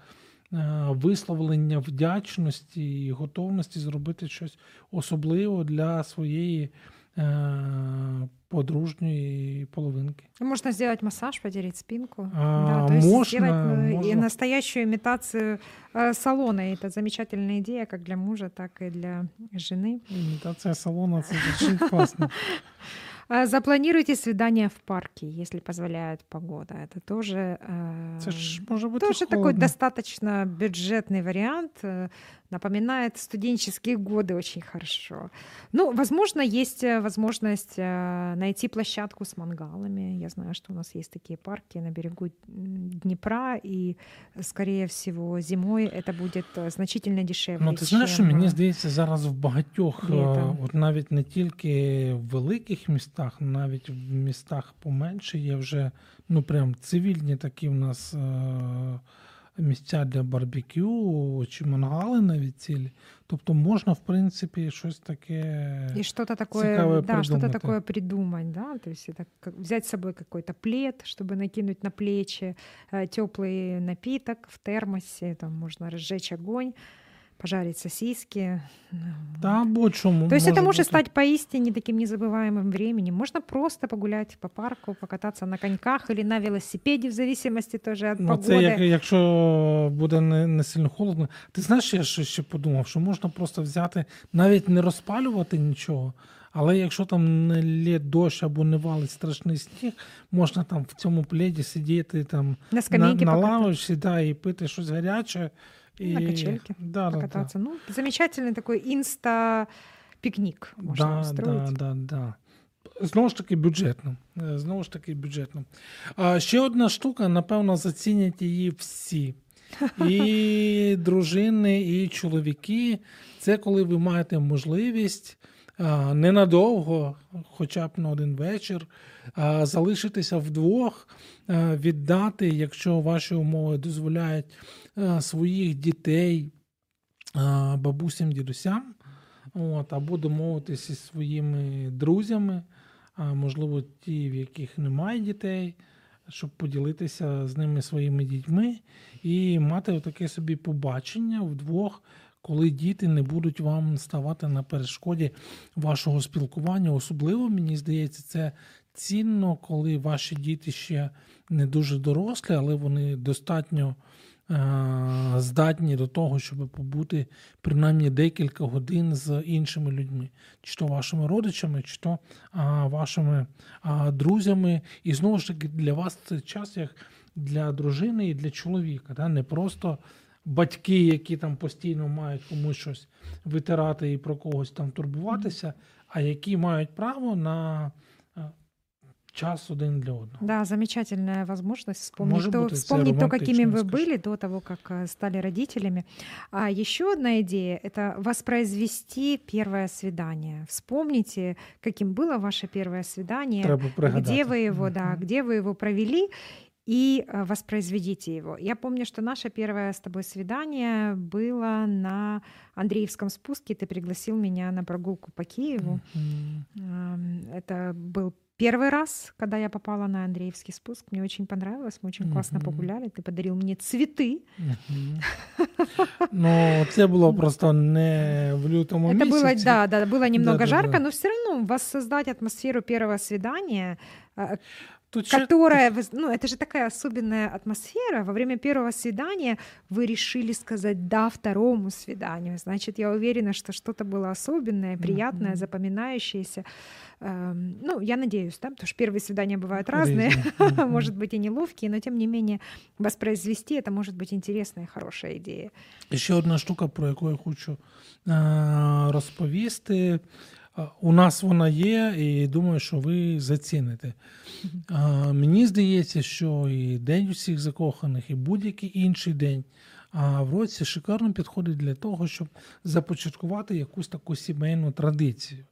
[SPEAKER 1] висловлення вдячності і готовності зробити щось особливе для своєї е, подружньої половинки.
[SPEAKER 2] Можно сделать массаж, потереть спинку.
[SPEAKER 1] А,
[SPEAKER 2] да, то есть
[SPEAKER 1] можно,
[SPEAKER 2] сделать ну, и
[SPEAKER 1] можно.
[SPEAKER 2] настоящую имитацию э, салона. И это замечательная идея как для мужа, так и для жены.
[SPEAKER 1] Імітація салона це звучить класно. (laughs)
[SPEAKER 2] А, Запланируйте свидание в парке, если позволяет погода. Это тоже, э,
[SPEAKER 1] Це ж може бути
[SPEAKER 2] тоже такой
[SPEAKER 1] холодно.
[SPEAKER 2] достаточно бюджетный вариант. э, Напоминает студенческие годы очень хорошо. Ну, возможно, есть э, возможность э, найти площадку с мангалами. Я знаю, что у нас есть такие парки на берегу м, Днепра, и, скорее всего, зимой это будет э, значительно дешевле.
[SPEAKER 1] Ну, ти знаєш, що
[SPEAKER 2] чем,
[SPEAKER 1] мені
[SPEAKER 2] э,
[SPEAKER 1] здається, зараз в багатьох, е,
[SPEAKER 2] літом.
[SPEAKER 1] от навіть не тільки в великих містах, навіть в містах поменше є вже ну прям цивільні такі в нас е, місця для барбекю чи мангали навіть цілі. Тобто можна, в принципі, щось таке.
[SPEAKER 2] И что-то такое,
[SPEAKER 1] цікаве
[SPEAKER 2] да, что-то
[SPEAKER 1] придумати.
[SPEAKER 2] такое придумать, да, то есть это как взять с собой какой-то плед, чтобы накинуть на плечи, теплый напиток в термосе, там можно разжечь огонь, пожарить сосиски.
[SPEAKER 1] Та або чому.
[SPEAKER 2] То есть это
[SPEAKER 1] може
[SPEAKER 2] может
[SPEAKER 1] бути.
[SPEAKER 2] стать поистине таким незабываемым временем. Можно просто погулять по парку, покататься на коньках или на велосипеде, в зависимости тоже от
[SPEAKER 1] Ну,
[SPEAKER 2] погоды.
[SPEAKER 1] це як, якщо буде не, не сильно холодно. Ти знаєш, я ще, ще подумав, що можна просто взяти, навіть не розпалювати нічого, але якщо там не лє дощ або не валить страшний сніг, можна там в цьому пледі сидіти там
[SPEAKER 2] На
[SPEAKER 1] на,
[SPEAKER 2] скамейке
[SPEAKER 1] на
[SPEAKER 2] покататься.
[SPEAKER 1] лавочці да, і пити щось гаряче. І...
[SPEAKER 2] На качельке
[SPEAKER 1] да, да, да.
[SPEAKER 2] Ну, замечательный такой инста-пикник можно
[SPEAKER 1] Да,
[SPEAKER 2] устроить.
[SPEAKER 1] да, да, да. Знову ж таки, бюджетно. Е, Знову ж таки, бюджетно. А ще одна штука, напевно, зацінять її всі. І (laughs) дружини, і чоловіки. Це коли ви маєте можливість ненадовго, хоча б на один вечір, залишитися вдвох, віддати, якщо ваші умови дозволяють своїх дітей бабусям, дідусям. От, або домовитися зі своїми друзями, можливо, ті, в яких немає дітей, щоб поділитися з ними своїми дітьми і мати таке собі побачення вдвох, коли діти не будуть вам ставати на перешкоді вашого спілкування. Особливо, мені здається, це цінно, коли ваші діти ще не дуже дорослі, але вони достатньо е, здатні до того, щоб побути принаймні декілька годин з іншими людьми, чи то вашими родичами, чи то вашими друзями. І знову ж таки, для вас це час як для дружини і для чоловіка. Да? Не просто батьки, які там постійно мають комусь щось витирати і про когось там турбуватися, а які мають право на час один для одного.
[SPEAKER 2] Да, замечательная возможность вспомнить,
[SPEAKER 1] Может
[SPEAKER 2] то,
[SPEAKER 1] быть,
[SPEAKER 2] вспомнить то, какими вы
[SPEAKER 1] скажи.
[SPEAKER 2] были до того, как э, стали родителями. А еще одна идея — это воспроизвести первое свидание. Вспомните, каким было ваше первое свидание, где вы его, да, где вы его провели, и э, воспроизведите его. Я помню, что наше первое с тобой свидание было на Андреевском спуске. Ты пригласил меня на прогулку по Киеву. Это был первый раз, когда я попала на Андреевский спуск. Мне очень понравилось, мы очень классно
[SPEAKER 1] Мгм.
[SPEAKER 2] погуляли. Ты подарил мне цветы.
[SPEAKER 1] Мгм. Ну, це було (laughs) просто не в лютому
[SPEAKER 2] Это было,
[SPEAKER 1] місяці.
[SPEAKER 2] да, да, было немного
[SPEAKER 1] Да-да-да.
[SPEAKER 2] жарко, но все равно воссоздать атмосферу первого свидания, а,
[SPEAKER 1] Тут ще
[SPEAKER 2] которая, вы з- ну, это же такая особенная атмосфера. Во время первого свидания вы решили сказать «да» второму свиданию. Значит, я уверена, что что-то было особенное, приятное,
[SPEAKER 1] Мгм.
[SPEAKER 2] запоминающееся. Эм, Ну, я надеюсь, да, потому что первые свидания бывают
[SPEAKER 1] Різні.
[SPEAKER 2] разные,
[SPEAKER 1] Мгм. (laughs)
[SPEAKER 2] может быть, и неловкие, но тем не менее воспроизвести это может быть интересная, хорошая идея.
[SPEAKER 1] І ще одна штука, про яку я хочу е, розповісти. У нас вона є, і думаю, що ви заціните. Мені здається, що і День усіх закоханих, і будь-який інший день в році шикарно підходить для того, щоб започаткувати якусь таку сімейну традицію.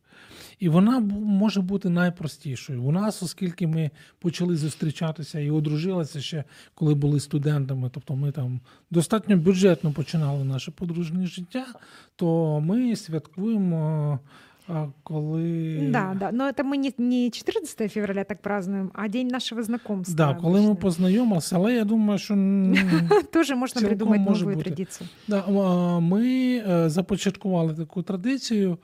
[SPEAKER 1] І вона може бути найпростішою. У нас, оскільки ми почали зустрічатися і одружилися ще, коли були студентами, тобто ми там достатньо бюджетно починали наше подружнє життя, то ми святкуємо, а, коли.
[SPEAKER 2] Да, да, но это мы не, не 14 февраля так празднуем, а день нашего знакомства.
[SPEAKER 1] Да, коли ми
[SPEAKER 2] обычно.
[SPEAKER 1] познайомилися, але я думаю, що м, (laughs)
[SPEAKER 2] Тоже можно
[SPEAKER 1] Целиком
[SPEAKER 2] придумать
[SPEAKER 1] может
[SPEAKER 2] новую
[SPEAKER 1] быть.
[SPEAKER 2] традицию.
[SPEAKER 1] Да, а, ми е, започаткували таку традицію,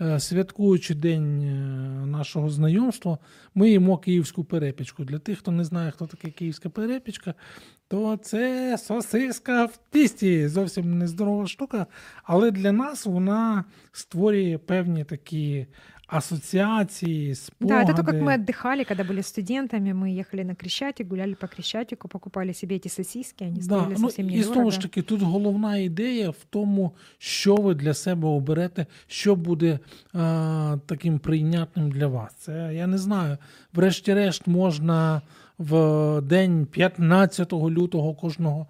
[SPEAKER 1] е, святкуючи день е, нашого знайомства, ми їмо київську перепічку. Для тих, хто не знає, хто таке київська перепічка, то це сосиска в тісті. Зовсім нездорова штука. Але для нас вона створює певні такі ассоциации, спогади.
[SPEAKER 2] Да, это то, как мы отдыхали, когда были студентами, мы ехали на Крещатик, гуляли по Крещатику, покупали себе эти сосиски, они стоили
[SPEAKER 1] ну,
[SPEAKER 2] совсем
[SPEAKER 1] І
[SPEAKER 2] недорого.
[SPEAKER 1] знову ж таки, тут головна ідея в тому, що ви для себе оберете, що буде а, таким прийнятним для вас. Це я не знаю. Врешті-решт, можна в день 15 лютого кожного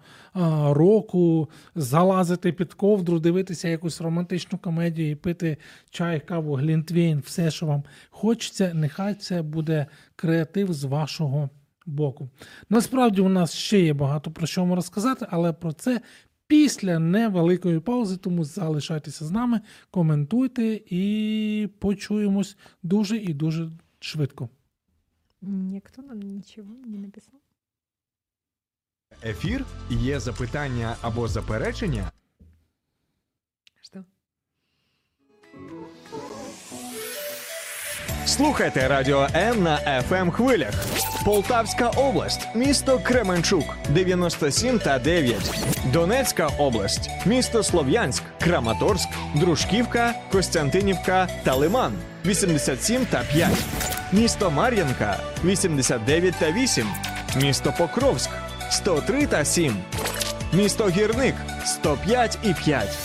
[SPEAKER 1] року залазити під ковдру, дивитися якусь романтичну комедію пити чай, каву, глінтвейн, все, що вам хочеться. Нехай це буде креатив з вашого боку. Насправді у нас ще є багато про що вам розказати, але про це після невеликої паузи. Тому залишайтеся з нами, коментуйте і почуємось дуже і дуже швидко.
[SPEAKER 2] Никто нам ничего не написал.
[SPEAKER 3] Ефір є запитання або заперечення.
[SPEAKER 2] Что?
[SPEAKER 3] Слухайте Радіо М на fm хвилях. Полтавська область, місто Кременчук 97 та 9. Донецька область, місто Слов'янськ, Краматорськ, Дружківка, Костянтинівка та Лиман 87 та 5. Місто Мар'янка 89 та 8. Місто Покровськ 103 та 7. Місто Гірник 105 і 5.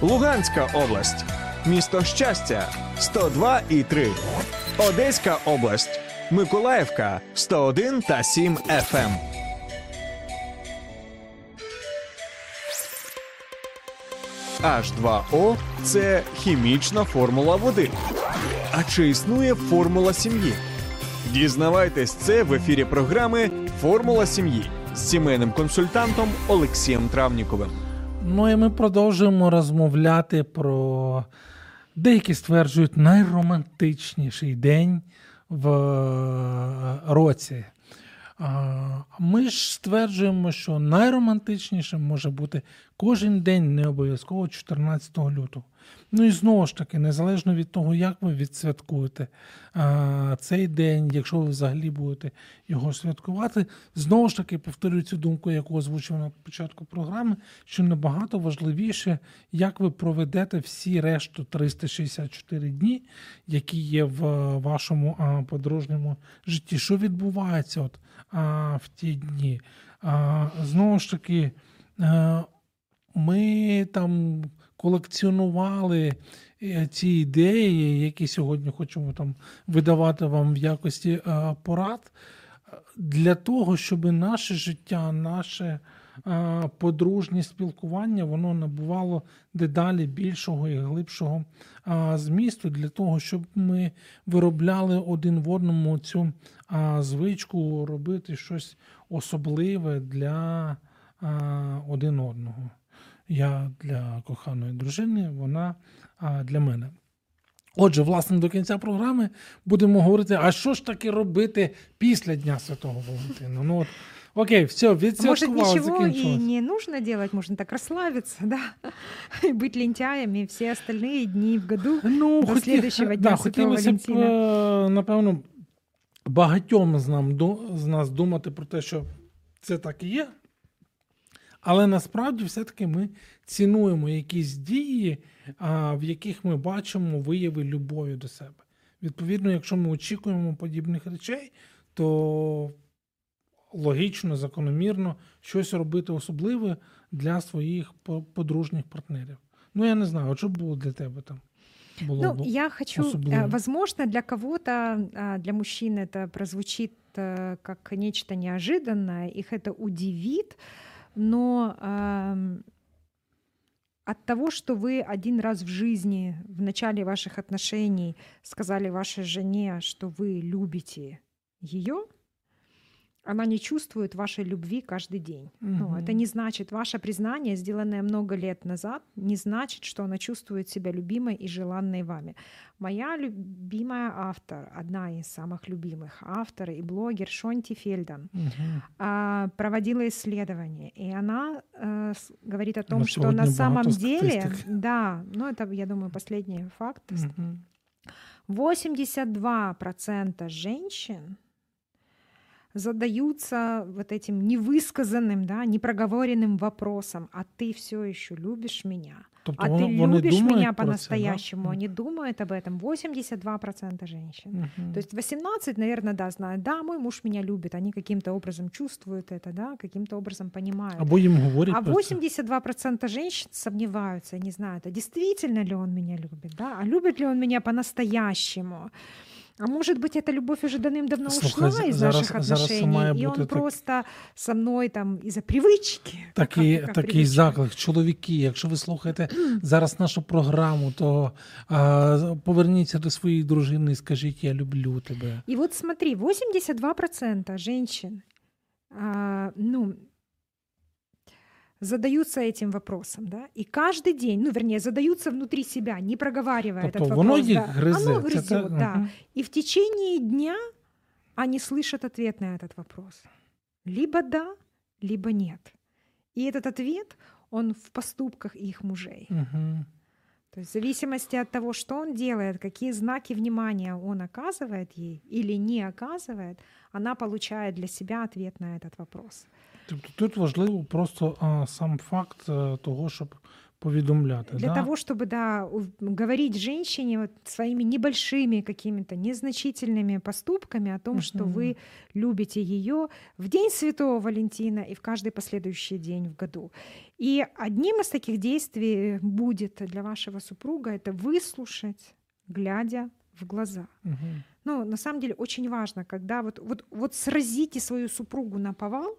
[SPEAKER 3] Луганська область, місто Щастя 102 і 3. Одеська область, Миколаївка 101 та 7 FM. H2O – це хімічна формула води. А чи існує формула сім'ї? Дізнавайтесь це в ефірі програми Формула сім'ї з сімейним консультантом Олексієм Травніковим.
[SPEAKER 1] Ну і ми продовжуємо розмовляти про деякі стверджують найромантичніший день в е, році. Ми ж стверджуємо, що найромантичнішим може бути кожен день, не обов'язково 14 лютого. Ну і знову ж таки, незалежно від того, як ви відсвяткуєте а, цей день, якщо ви взагалі будете його святкувати, знову ж таки повторюю цю думку, яку озвучив на початку програми, що набагато важливіше, як ви проведете всі решту 364 дні, які є в вашому а, подружньому житті. Що відбувається от, а, в ті дні? А, Знову ж таки, а, ми там колекціонували е, ці ідеї, які сьогодні хочемо там видавати вам в якості е, порад, для того, щоб наше життя, наше е, подружнє спілкування, воно набувало дедалі більшого і глибшого змісту, для того, щоб ми виробляли один в одному цю звичку робити щось особливе для один одного. Я для коханої дружини, вона а, для мене. Отже, власне, до кінця програми будемо говорити, а що ж таки робити після Дня Святого Валентина? Ну, от, Окей, все, відсвяткували,
[SPEAKER 2] Может, ничего и не нужно делать, можно так расслабиться, да, (laughs) и быть лентяями все остальные дни в году
[SPEAKER 1] ну,
[SPEAKER 2] до
[SPEAKER 1] хоті...
[SPEAKER 2] следующего Дня
[SPEAKER 1] да,
[SPEAKER 2] Святого
[SPEAKER 1] хотілося б,
[SPEAKER 2] Валентина.
[SPEAKER 1] е, напевно, багатьом з, нам, з нас думати про те, що це так і є, але насправді все-таки ми цінуємо якісь дії, в яких ми бачимо вияви любові до себе. Відповідно, якщо ми очікуємо подібних речей, то логічно, закономірно щось робити особливе для своїх подружніх партнерів. Ну, я не знаю, що було для тебе там.
[SPEAKER 2] Было ну, я хочу, особливо. возможно, для кого-то, для мужчин это прозвучит как нечто неожиданное, их это удивит, но от того, что вы один раз в жизни, в начале ваших отношений сказали вашей жене, что вы любите ее, она не чувствует вашей любви каждый день. Угу. Ну, это не значит, ваше признание, сделанное много лет назад, не значит, что она чувствует себя любимой и желанной вами. Моя любимая автор, одна из самых любимых автор и блогер Шонти Фельдан угу. а, проводила исследование, и она а, говорит о том, Но что на самом деле, (laughs) да, ну это, я думаю, последний факт, угу. 82% женщин задаются вот этим невысказанным, да, непроговоренным вопросом, а ты все еще любишь меня?
[SPEAKER 1] Тобто
[SPEAKER 2] А
[SPEAKER 1] вони,
[SPEAKER 2] ты
[SPEAKER 1] вони
[SPEAKER 2] любишь меня по-настоящему?
[SPEAKER 1] да?
[SPEAKER 2] Они думают об этом. 82% женщин.
[SPEAKER 1] Мгм.
[SPEAKER 2] То есть 18, наверное, да, знают, да, мой муж меня любит, они каким-то образом чувствуют это, да, каким-то образом понимают.
[SPEAKER 1] Або їм говорять
[SPEAKER 2] А
[SPEAKER 1] про це.
[SPEAKER 2] 82% женщин сомневаются, не знают, а действительно ли он меня любит, да, а любит ли он меня по-настоящему. А может быть, эта любовь уже давным-давно
[SPEAKER 1] Слушай,
[SPEAKER 2] ушла из
[SPEAKER 1] зараз-
[SPEAKER 2] наших
[SPEAKER 1] зараз це
[SPEAKER 2] отношений,
[SPEAKER 1] має
[SPEAKER 2] и
[SPEAKER 1] бути
[SPEAKER 2] он
[SPEAKER 1] так-
[SPEAKER 2] просто со мной там из-за привычки.
[SPEAKER 1] Такий,
[SPEAKER 2] Така (laughs)
[SPEAKER 1] такий
[SPEAKER 2] привичка.
[SPEAKER 1] заклик, чоловіки, якщо ви слухаєте зараз нашу програму, то а, поверніться до своєї дружини і скажіть, я люблю тебе.
[SPEAKER 2] И вот смотри, 82% женщин, а, ну, задаются этим вопросом, да, и каждый день, ну, вернее, задаются внутри себя, не проговаривая
[SPEAKER 1] Тобто
[SPEAKER 2] этот
[SPEAKER 1] воно
[SPEAKER 2] вопрос,
[SPEAKER 1] їх
[SPEAKER 2] да.
[SPEAKER 1] гризе.
[SPEAKER 2] Оно
[SPEAKER 1] Це
[SPEAKER 2] грызет,
[SPEAKER 1] те-
[SPEAKER 2] да. И в течение дня они слышат ответ на этот вопрос. Либо да, либо нет. И этот ответ, он в поступках их мужей.
[SPEAKER 1] Мгм.
[SPEAKER 2] То есть в зависимости от того, что он делает, какие знаки внимания он оказывает ей или не оказывает, она получает для себя ответ на этот вопрос.
[SPEAKER 1] Тобто тут важливо просто а, сам факт е, того, щоб повідомляти.
[SPEAKER 2] Для
[SPEAKER 1] да?
[SPEAKER 2] того, чтобы да, говорить женщине вот своими небольшими какими-то незначительными поступками о том, что
[SPEAKER 1] Мгм.
[SPEAKER 2] вы любите ее в День Святого Валентина и в каждый последующий день в году. И одним из таких действий будет для вашего супруга это выслушать, глядя в глаза.
[SPEAKER 1] Мгм.
[SPEAKER 2] Ну, на самом деле очень важно, когда вот, вот, вот сразите свою супругу на повал,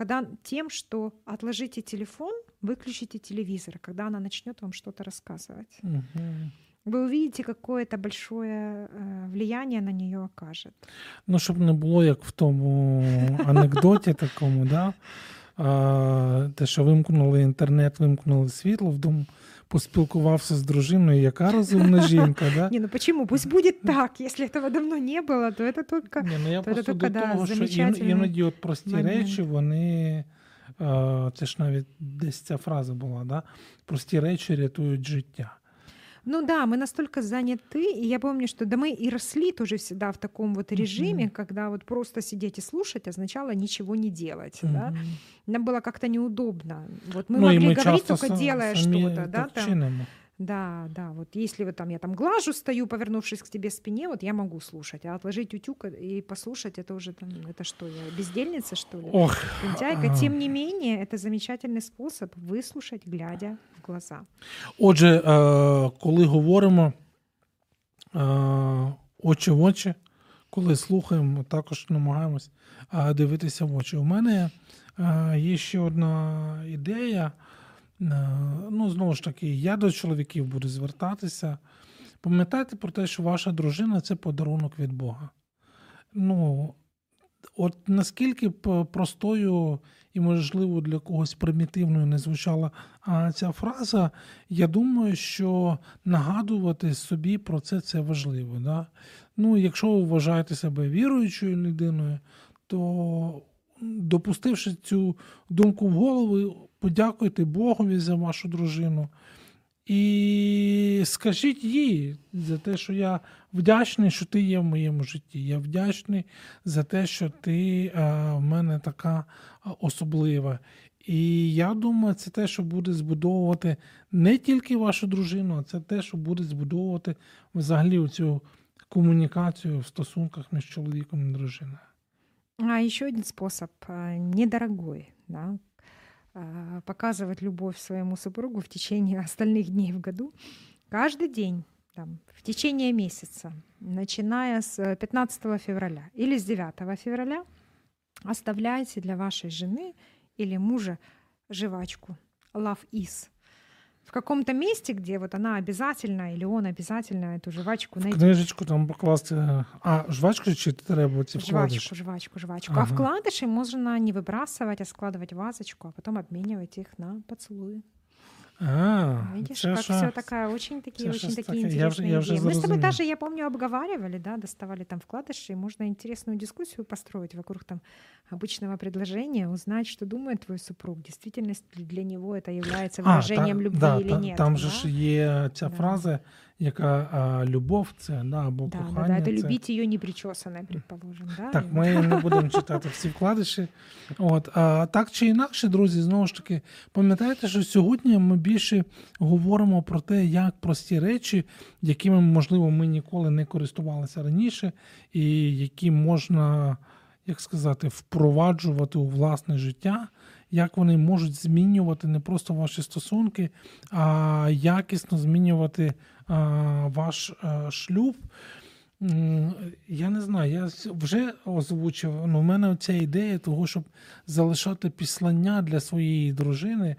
[SPEAKER 2] когда тем, что отложите телефон, выключите телевизор, когда она начнет вам что-то рассказывать.
[SPEAKER 1] Мгм.
[SPEAKER 2] Вы увидите, какое это большое э, влияние на нее окажет.
[SPEAKER 1] Ну, щоб не було як в тому анекдоті такому, да? а, те, що вимкнули інтернет, вимкнули світло, вдома поспілкувався з дружиною, яка розумна жінка. Да?
[SPEAKER 2] Не, ну почему? Пусть будет так. Если этого давно не было, то это только...
[SPEAKER 1] Ні, ну я
[SPEAKER 2] то це
[SPEAKER 1] просто
[SPEAKER 2] тільки,
[SPEAKER 1] до
[SPEAKER 2] да,
[SPEAKER 1] того, що ін-
[SPEAKER 2] замечательний
[SPEAKER 1] іноді от прості
[SPEAKER 2] момент.
[SPEAKER 1] речі, вони. е, Це ж навіть десь ця фраза була, да? прості речі рятують життя.
[SPEAKER 2] Ну да, мы настолько заняты, и я помню, что да мы и росли тоже всегда в таком вот режиме,
[SPEAKER 1] Мгм.
[SPEAKER 2] когда вот просто сидеть и слушать означало ничего не делать, да.
[SPEAKER 1] Мгм.
[SPEAKER 2] Нам было как-то неудобно. Вот мы
[SPEAKER 1] ну, і
[SPEAKER 2] могли
[SPEAKER 1] ми
[SPEAKER 2] говорить
[SPEAKER 1] часто
[SPEAKER 2] только
[SPEAKER 1] са-
[SPEAKER 2] делая
[SPEAKER 1] самі
[SPEAKER 2] что-то, да,
[SPEAKER 1] так
[SPEAKER 2] там.
[SPEAKER 1] чинимо.
[SPEAKER 2] Да, да, вот если вот там я там глажу, стою, повернувшись к тебе спине, вот я могу слушать, а отложить утюг и послушать, это уже там, это что, я бездельница, что ли?
[SPEAKER 1] Ох,
[SPEAKER 2] Лентяйка.
[SPEAKER 1] ага.
[SPEAKER 2] Тем не менее, это замечательный способ выслушать, глядя в глаза.
[SPEAKER 1] Отже, е, коли говоримо е, очі в очі, коли слухаємо, також намагаємось е, дивитися в очі. У мене е, є ще одна ідея. Е, Ну, знову ж таки, я до чоловіків буду звертатися. Пам'ятайте про те, що ваша дружина це подарунок від Бога. Ну, от наскільки б простою і, можливо, для когось примітивною не звучала ця фраза, я думаю, що нагадувати собі про це це важливо. Да? Ну, якщо ви вважаєте себе віруючою людиною, то допустивши цю думку в голову, подякуйте Богові за вашу дружину. І скажіть їй за те, що я вдячний, що ти є в моєму житті. Я вдячний за те, що ти е, в мене така е, особлива. І я думаю, це те, що буде збудовувати не тільки вашу дружину, а це те, що буде збудовувати взагалі цю комунікацію в стосунках між чоловіком і дружиною.
[SPEAKER 2] А еще один способ, а, недорогой, да, а, показывать любовь своему супругу в течение остальных дней в году. Каждый день, там, в течение месяца, начиная с э, 15 февраля или с 9 февраля, оставляйте для вашей жены или мужа жвачку Love Is. В каком-то месте, где вот она обязательно или он обязательно эту жвачку найдет.
[SPEAKER 1] Книжечку там покласти. е, А жвачку чи треба ці вкладиші?
[SPEAKER 2] Жвачку, жвачку, жвачку.
[SPEAKER 1] Ага.
[SPEAKER 2] А вкладыши можно не выбрасывать, а складывать в вазочку, а потом обменивать их на поцелуи.
[SPEAKER 1] А,
[SPEAKER 2] Видишь,
[SPEAKER 1] це
[SPEAKER 2] как все такая, очень такие, очень такие.
[SPEAKER 1] Я
[SPEAKER 2] интересные
[SPEAKER 1] я
[SPEAKER 2] идеи. Мы с тобой даже, я помню, обговаривали, да, доставали там вкладыши, и можно интересную дискуссию построить вокруг там обычного предложения, узнать, что думает твой супруг. Действительно для него это является
[SPEAKER 1] А,
[SPEAKER 2] выражением любви
[SPEAKER 1] да,
[SPEAKER 2] или
[SPEAKER 1] та-
[SPEAKER 2] нет.
[SPEAKER 1] Там
[SPEAKER 2] да?
[SPEAKER 1] же ж є ця
[SPEAKER 2] Да.
[SPEAKER 1] фраза, яка а, любов це, да, або
[SPEAKER 2] Да, да,
[SPEAKER 1] кохання.
[SPEAKER 2] да, это
[SPEAKER 1] це...
[SPEAKER 2] любить ее не причесанной, предположим, да?
[SPEAKER 1] Так, ми не будемо читати всі вкладиші. От, а, так чи інакше, друзі, знову ж таки, пам'ятайте, що сьогодні ми більше говоримо про те, як прості речі, якими, можливо, ми ніколи не користувалися раніше, і які можна, як сказати, впроваджувати у власне життя, як вони можуть змінювати не просто ваші стосунки, а якісно змінювати ваш шлюб. Я не знаю, я вже озвучив. Ну, в мене ця ідея того, щоб залишати післання для своєї дружини,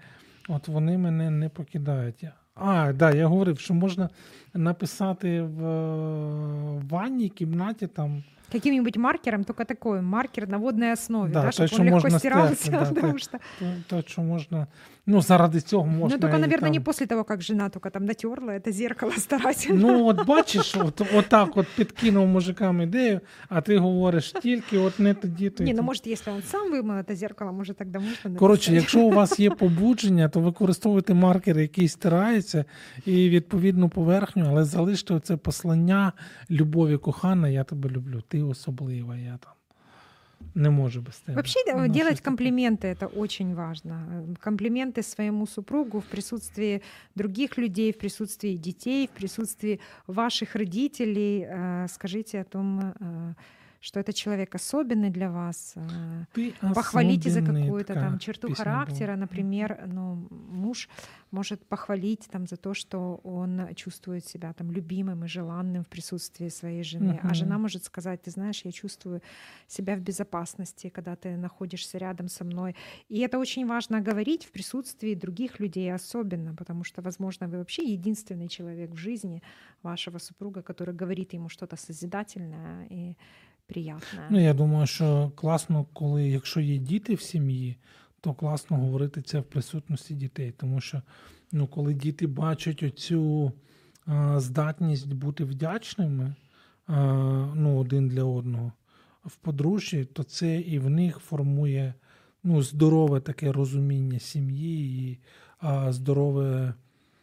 [SPEAKER 1] от вони мене не покидають. А, да, я говорив, що можна написати в е, ванній кімнаті там
[SPEAKER 2] Каким-нибудь маркером, только такой маркер на водной основе,
[SPEAKER 1] Да,
[SPEAKER 2] да,
[SPEAKER 1] то,
[SPEAKER 2] чтобы
[SPEAKER 1] что
[SPEAKER 2] он легко
[SPEAKER 1] можно
[SPEAKER 2] стирался,
[SPEAKER 1] стерпеть, да, (laughs)
[SPEAKER 2] потому
[SPEAKER 1] так.
[SPEAKER 2] что...
[SPEAKER 1] То, то що можна. Ну, заради цього можна.
[SPEAKER 2] Ну, только,
[SPEAKER 1] і
[SPEAKER 2] наверное, не
[SPEAKER 1] там-
[SPEAKER 2] после того, как жена только там натерла это зеркало старательно.
[SPEAKER 1] Ну, от бачиш, от, от так от підкинув мужикам ідею, а ти говориш тільки от не тоді, то й
[SPEAKER 2] не, ну
[SPEAKER 1] тоді.
[SPEAKER 2] может, если он сам вымыл это зеркало, может, тогда можно
[SPEAKER 1] Коротше,
[SPEAKER 2] написать.
[SPEAKER 1] якщо у вас є побудження, то використовуйте маркер, який стирається, і відповідну поверхню, але залиште оце послання любові кохана, я тебе люблю, ти особлива, я там не можу без тебе.
[SPEAKER 2] Вообще
[SPEAKER 1] Ну,
[SPEAKER 2] делать комплименты это очень важно. Комплименты своему супругу в присутствии других людей, в присутствии детей, в присутствии ваших родителей. Э, Скажите о том, э, что это человек особенный для вас. э,
[SPEAKER 1] Ти
[SPEAKER 2] Похвалите за какую-то там черту характера,
[SPEAKER 1] була.
[SPEAKER 2] например, ну, муж может похвалить там за то, что он чувствует себя там любимым и желанным в присутствии своей жены, а
[SPEAKER 1] Мгм.
[SPEAKER 2] жена может сказать, ты знаешь, я чувствую себя в безопасности, когда ты находишься рядом со мной. И это очень важно говорить в присутствии других людей особенно, потому что, возможно, вы вообще единственный человек в жизни вашего супруга, который говорит ему что-то созидательное и приятное.
[SPEAKER 1] Ну, я думаю, що класно, коли якщо є діти в сім'ї, то класно говорити це в присутності дітей. Тому що ну, коли діти бачать оцю а, здатність бути вдячними а, ну, один для одного в подружжі, то це і в них формує ну, здорове таке розуміння сім'ї і а, здорове,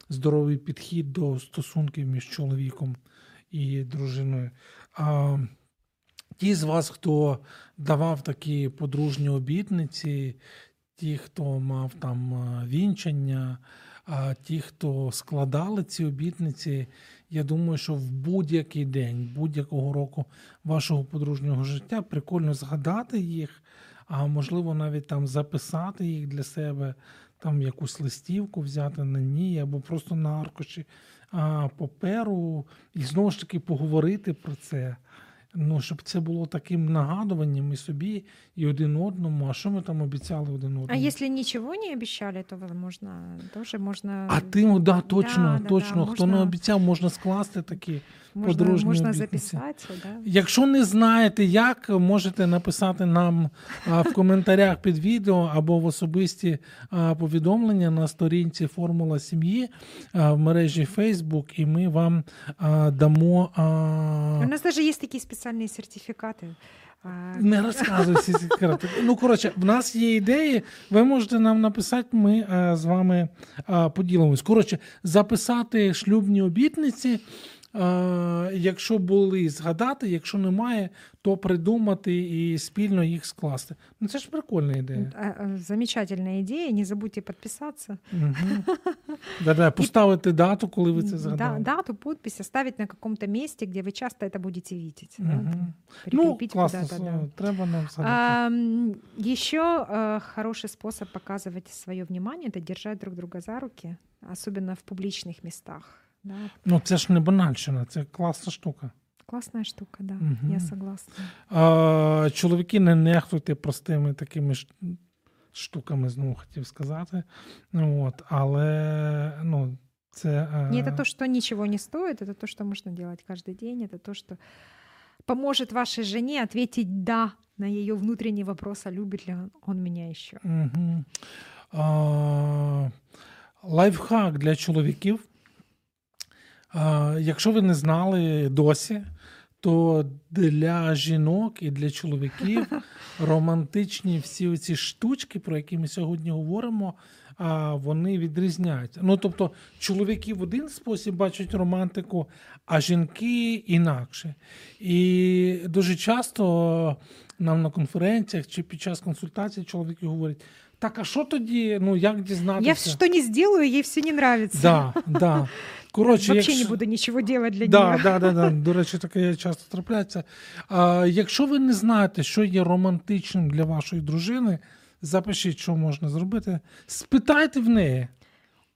[SPEAKER 1] здоровий підхід до стосунків між чоловіком і дружиною. А, Ті з вас, хто давав такі подружні обітниці, ті, хто мав там е, вінчання, ті, хто складали ці обітниці, я думаю, що в будь-який день, будь-якого року вашого подружнього життя прикольно згадати їх, а можливо навіть там записати їх для себе, там якусь листівку взяти на ній, або просто на аркуші паперу, і знову ж таки поговорити про це. Ну, щоб це було таким нагадуванням і собі, і один одному. А що ми там обіцяли один одному?
[SPEAKER 2] А якщо нічого не обіцяли, то, можна теж можна.
[SPEAKER 1] А ти, ну, да, точно,
[SPEAKER 2] Да,
[SPEAKER 1] точно.
[SPEAKER 2] да,
[SPEAKER 1] Хто не обіцяв, можна скласти такі.
[SPEAKER 2] Можно,
[SPEAKER 1] подружні
[SPEAKER 2] можно да.
[SPEAKER 1] Якщо не знаєте, як, можете написати нам а, в коментарях під відео або в особисті а, повідомлення на сторінці Формула сім'ї а, в мережі Facebook, і ми вам а, дамо.
[SPEAKER 2] У нас даже есть такие специальные сертификаты. А,
[SPEAKER 1] Не розказуй всі секрети. Ну, коротше, в нас є ідеї. Ви можете нам написати, ми е, з вами е, поділимось. Коротше, записати шлюбні обітниці. е, Якщо були, згадати, якщо немає, то придумати і спільно їх скласти. Ну це ж прикольна ідея.
[SPEAKER 2] а, а, Замечательная идея. Не забудьте подписаться.
[SPEAKER 1] Угу. Да-да, (laughs) поставити дату, коли ви це
[SPEAKER 2] Да,
[SPEAKER 1] згадали.
[SPEAKER 2] дату, подпись оставить на каком-то месте, где вы часто это будете видеть. да,
[SPEAKER 1] Мгм.
[SPEAKER 2] там,
[SPEAKER 1] Ну,
[SPEAKER 2] прикрепить
[SPEAKER 1] класно,
[SPEAKER 2] куда-то, да.
[SPEAKER 1] треба нам згадати.
[SPEAKER 2] Ам, Еще э, хороший способ показывать свое внимание это держать друг друга за руки, особенно в публичных местах. Да.
[SPEAKER 1] Ну, це ж не банальщина, це класна штука.
[SPEAKER 2] Классная штука, да,
[SPEAKER 1] Мгм.
[SPEAKER 2] я согласна.
[SPEAKER 1] А, чоловіки не нехтуйте простими такими ж штуками, знову хотів сказати. Ну, От, але ну, це. е,
[SPEAKER 2] Не это то, что ничего не стоит, это то, что можно делать каждый день, это то, что поможет вашей жене ответить «да» на ее внутренний вопрос, а любит ли он- он меня еще.
[SPEAKER 1] Угу. А, лайфхак для чоловіків. Якщо ви не знали досі, то для жінок і для чоловіків (laughs) романтичні всі ці штучки, про які ми сьогодні говоримо, вони відрізняються. Ну тобто, чоловіки в один спосіб бачать романтику, а жінки інакше. І дуже часто нам на конференціях чи під час консультацій чоловіки говорять: так, а що тоді? Ну як дізнатися?
[SPEAKER 2] Я все не зроблю, їй все не подобається.
[SPEAKER 1] Да, да. Коротше,
[SPEAKER 2] Вообще
[SPEAKER 1] якщо-
[SPEAKER 2] не буду нічого робити для
[SPEAKER 1] Да,
[SPEAKER 2] нього.
[SPEAKER 1] да, да, да. До речі, таке часто трапляється. А, якщо ви не знаєте, що є романтичним для вашої дружини, запишіть, що можна зробити. Спитайте в неї.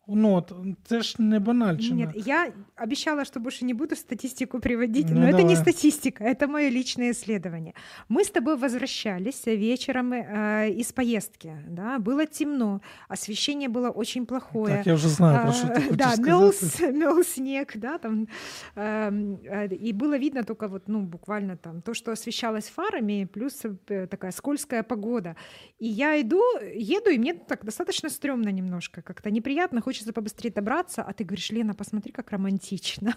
[SPEAKER 1] Ну, от, це ж не банальщина.
[SPEAKER 2] Нет, я обещала, что больше не буду статистику приводить,
[SPEAKER 1] Ну,
[SPEAKER 2] но это
[SPEAKER 1] давай.
[SPEAKER 2] не статистика, это мое личное исследование. Мы с тобой возвращались вечером э, из поездки, да, было темно, освещение было очень плохое.
[SPEAKER 1] Так, я вже знаю, про що ти
[SPEAKER 2] А,
[SPEAKER 1] хочеш (laughs)
[SPEAKER 2] да, мел, (laughs) мел снег, да, там, эм, э, и было видно только вот, ну, буквально там то, что освещалось фарами, плюс э, такая скользкая погода. И я иду, еду, и мне так достаточно стрёмно немножко, как-то неприятно, хочется побыстрее добраться, а ты говоришь, Лена, посмотри, как романтично.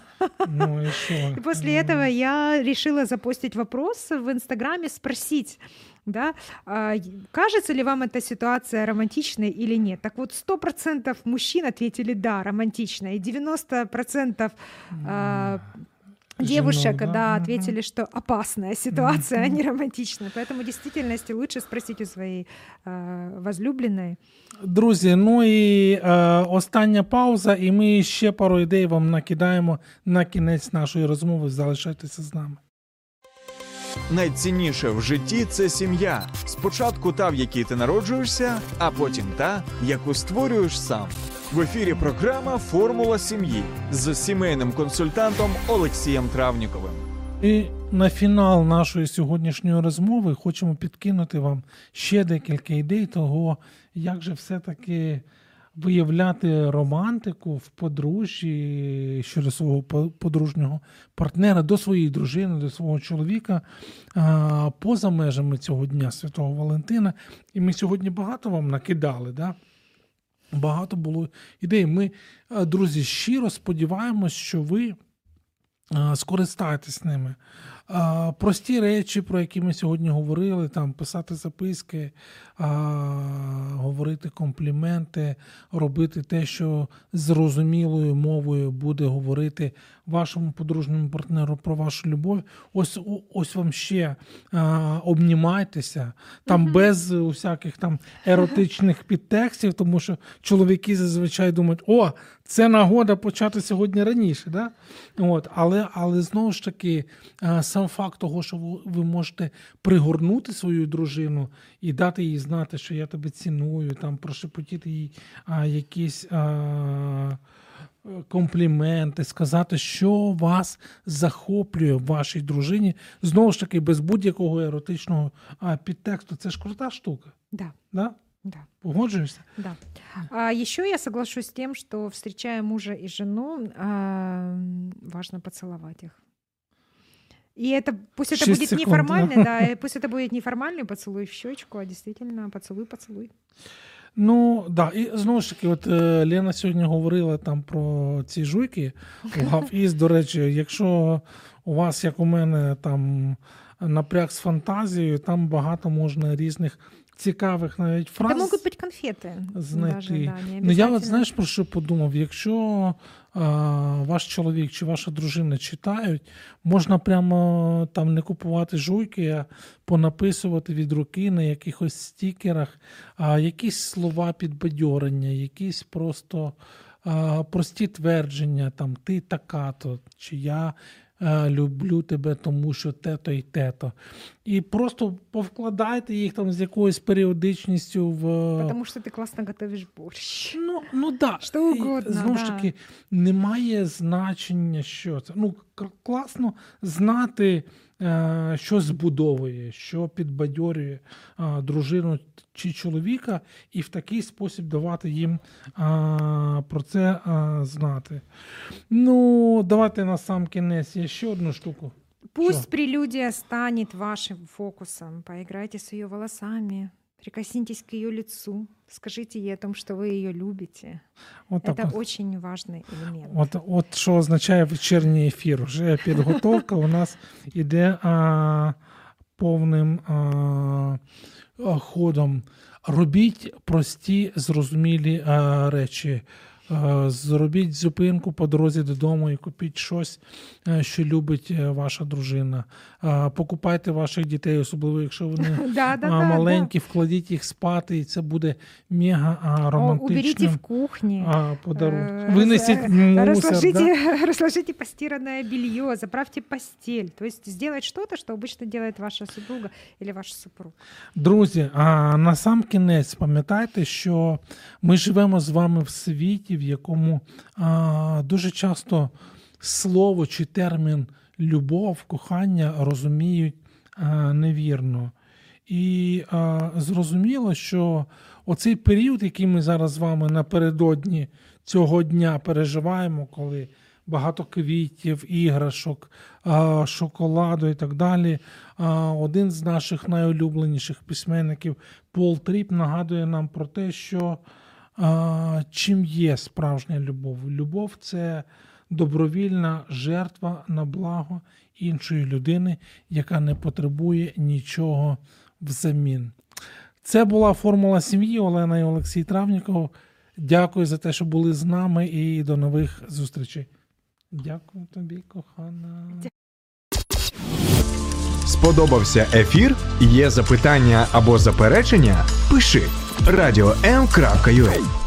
[SPEAKER 1] Ну, і що?
[SPEAKER 2] И после
[SPEAKER 1] Ну,
[SPEAKER 2] этого я решила запостить вопрос в Инстаграме, спросить, да, а, кажется ли вам эта ситуация романтичной или нет. Так вот, 100% мужчин ответили «да, романтично», и 90% а, девушек,
[SPEAKER 1] Женок,
[SPEAKER 2] да,
[SPEAKER 1] да?
[SPEAKER 2] Ответили, что опасная ситуация, а не романтичная. Поэтому в действительности лучше спросить у своей а, возлюбленной.
[SPEAKER 1] Друзі, ну і е, остання пауза, і ми ще пару ідей вам накидаємо на кінець нашої розмови. Залишайтеся з нами.
[SPEAKER 3] Найцінніше в житті це сім'я. Спочатку та, в якій ти народжуєшся, а потім та, яку створюєш сам. В ефірі програма Формула сім'ї з сімейним консультантом Олексієм Травніковим.
[SPEAKER 1] І на фінал нашої сьогоднішньої розмови хочемо підкинути вам ще декілька ідей того, як же все-таки виявляти романтику в подружжі щодо свого по- подружнього партнера, до своєї дружини, до свого чоловіка поза межами цього дня Святого Валентина. І ми сьогодні багато вам накидали. Да? Багато було ідей. Ми, е, друзі, щиро сподіваємось, що ви скористаєтесь ними. Прості речі, про які ми сьогодні говорили, там писати записки, а, говорити компліменти, робити те, що зрозумілою мовою буде говорити вашому подружньому партнеру про вашу любов. Ось ось вам ще а, обнімайтеся, там без усяких там еротичних підтекстів, тому що чоловіки зазвичай думають, о, це нагода почати сьогодні раніше. Да? От, але, але знову ж таки, сам факт того, що ви можете пригорнути свою дружину і дати їй знати, що я тебе ціную, там прошепотіти їй а, якісь. А, Компліменти, сказати, що вас захоплює в вашій дружині, знову ж таки, без будь-якого еротичного а, підтексту. Це ж крута штука.
[SPEAKER 2] Да,
[SPEAKER 1] Да?
[SPEAKER 2] да.
[SPEAKER 1] Погоджуєшся?
[SPEAKER 2] Да. А еще я соглашусь с тем, что встречая мужа и жену, важно поцеловать их. И это пусть это
[SPEAKER 1] Шесть
[SPEAKER 2] будет
[SPEAKER 1] секунд,
[SPEAKER 2] неформальный, да, и пусть это будет неформальный поцелуй в щечку, а действительно поцелуй, поцелуй.
[SPEAKER 1] Ну, да, і знову ж таки, от е, Лена сьогодні говорила там про ці жуйки у Гавіз. До речі, якщо у вас, як у мене, там напряг з фантазією, там багато можна різних цікавих навіть фраз.
[SPEAKER 2] Это могут быть конфеты.
[SPEAKER 1] знайти.
[SPEAKER 2] Даже, да, не
[SPEAKER 1] Ну, я от
[SPEAKER 2] обязательно.
[SPEAKER 1] знаєш про що подумав? Якщо а, ваш чоловік чи ваша дружина читають, можна прямо там не купувати жуйки, а понаписувати від руки на якихось стікерах, а, якісь слова підбадьорення, якісь просто а, прості твердження, там ти така-то, чи я. е, Люблю тебе, тому що те-то і те-то. І просто повкладайте їх там з якоюсь періодичністю в
[SPEAKER 2] Тому що ти класно готуєш борщ.
[SPEAKER 1] Ну, ну да.
[SPEAKER 2] Що
[SPEAKER 1] І,
[SPEAKER 2] угодно,
[SPEAKER 1] Знову ж таки, немає значення, що це. Ну, класно знати, е, що збудовує, що підбадьорює е, дружину чи чоловіка, і в такий спосіб давати їм е, про це е, знати. Ну, давайте на сам кінець є ще одну штуку.
[SPEAKER 2] Пусть
[SPEAKER 1] прилюдія
[SPEAKER 2] прелюдия станет вашим фокусом. Поиграйте с ее волосами, прикоснитесь к ее лицу, скажите ей о том, что вы ее любите.
[SPEAKER 1] От так
[SPEAKER 2] Это
[SPEAKER 1] от.
[SPEAKER 2] очень важный элемент.
[SPEAKER 1] От, от що означає вечірній ефір. Вже підготовка у нас іде а, повним а, а, ходом. робіть прості, зрозумілі а, речі. Е, Зробіть зупинку по дорозі додому і купіть щось, е, що любить е, ваша дружина. Е, Покупайте ваших дітей, особливо якщо вони (laughs) маленькі, вкладіть їх спати, і це буде мега романтичним
[SPEAKER 2] в кухне.
[SPEAKER 1] а, подарунком.
[SPEAKER 2] Э,
[SPEAKER 1] Винесіть мусор.
[SPEAKER 2] разложите, постиранное белье, заправьте постель. То есть сделать что-то, что обычно делает ваша супруга или ваш супруг.
[SPEAKER 1] Друзі, а на сам кінець пам'ятайте, що ми живемо з вами в світі, в якому а, дуже часто слово чи термін любов, кохання розуміють невірно. І а, зрозуміло, що оцей період, який ми зараз з вами напередодні цього дня переживаємо, коли багато квітів, іграшок, а, шоколаду і так далі. А, Один з наших найулюбленіших письменників Пол Тріп нагадує нам про те, що а, чим є справжня любов. Любов це добровільна жертва на благо іншої людини, яка не потребує нічого взамін. Це була формула сім'ї Олена і Олексій Травніков. Дякую за те, що були з нами, і до нових зустрічей. Дякую тобі, кохана.
[SPEAKER 3] Сподобався ефір? Є запитання або заперечення? Пиши радіом.ua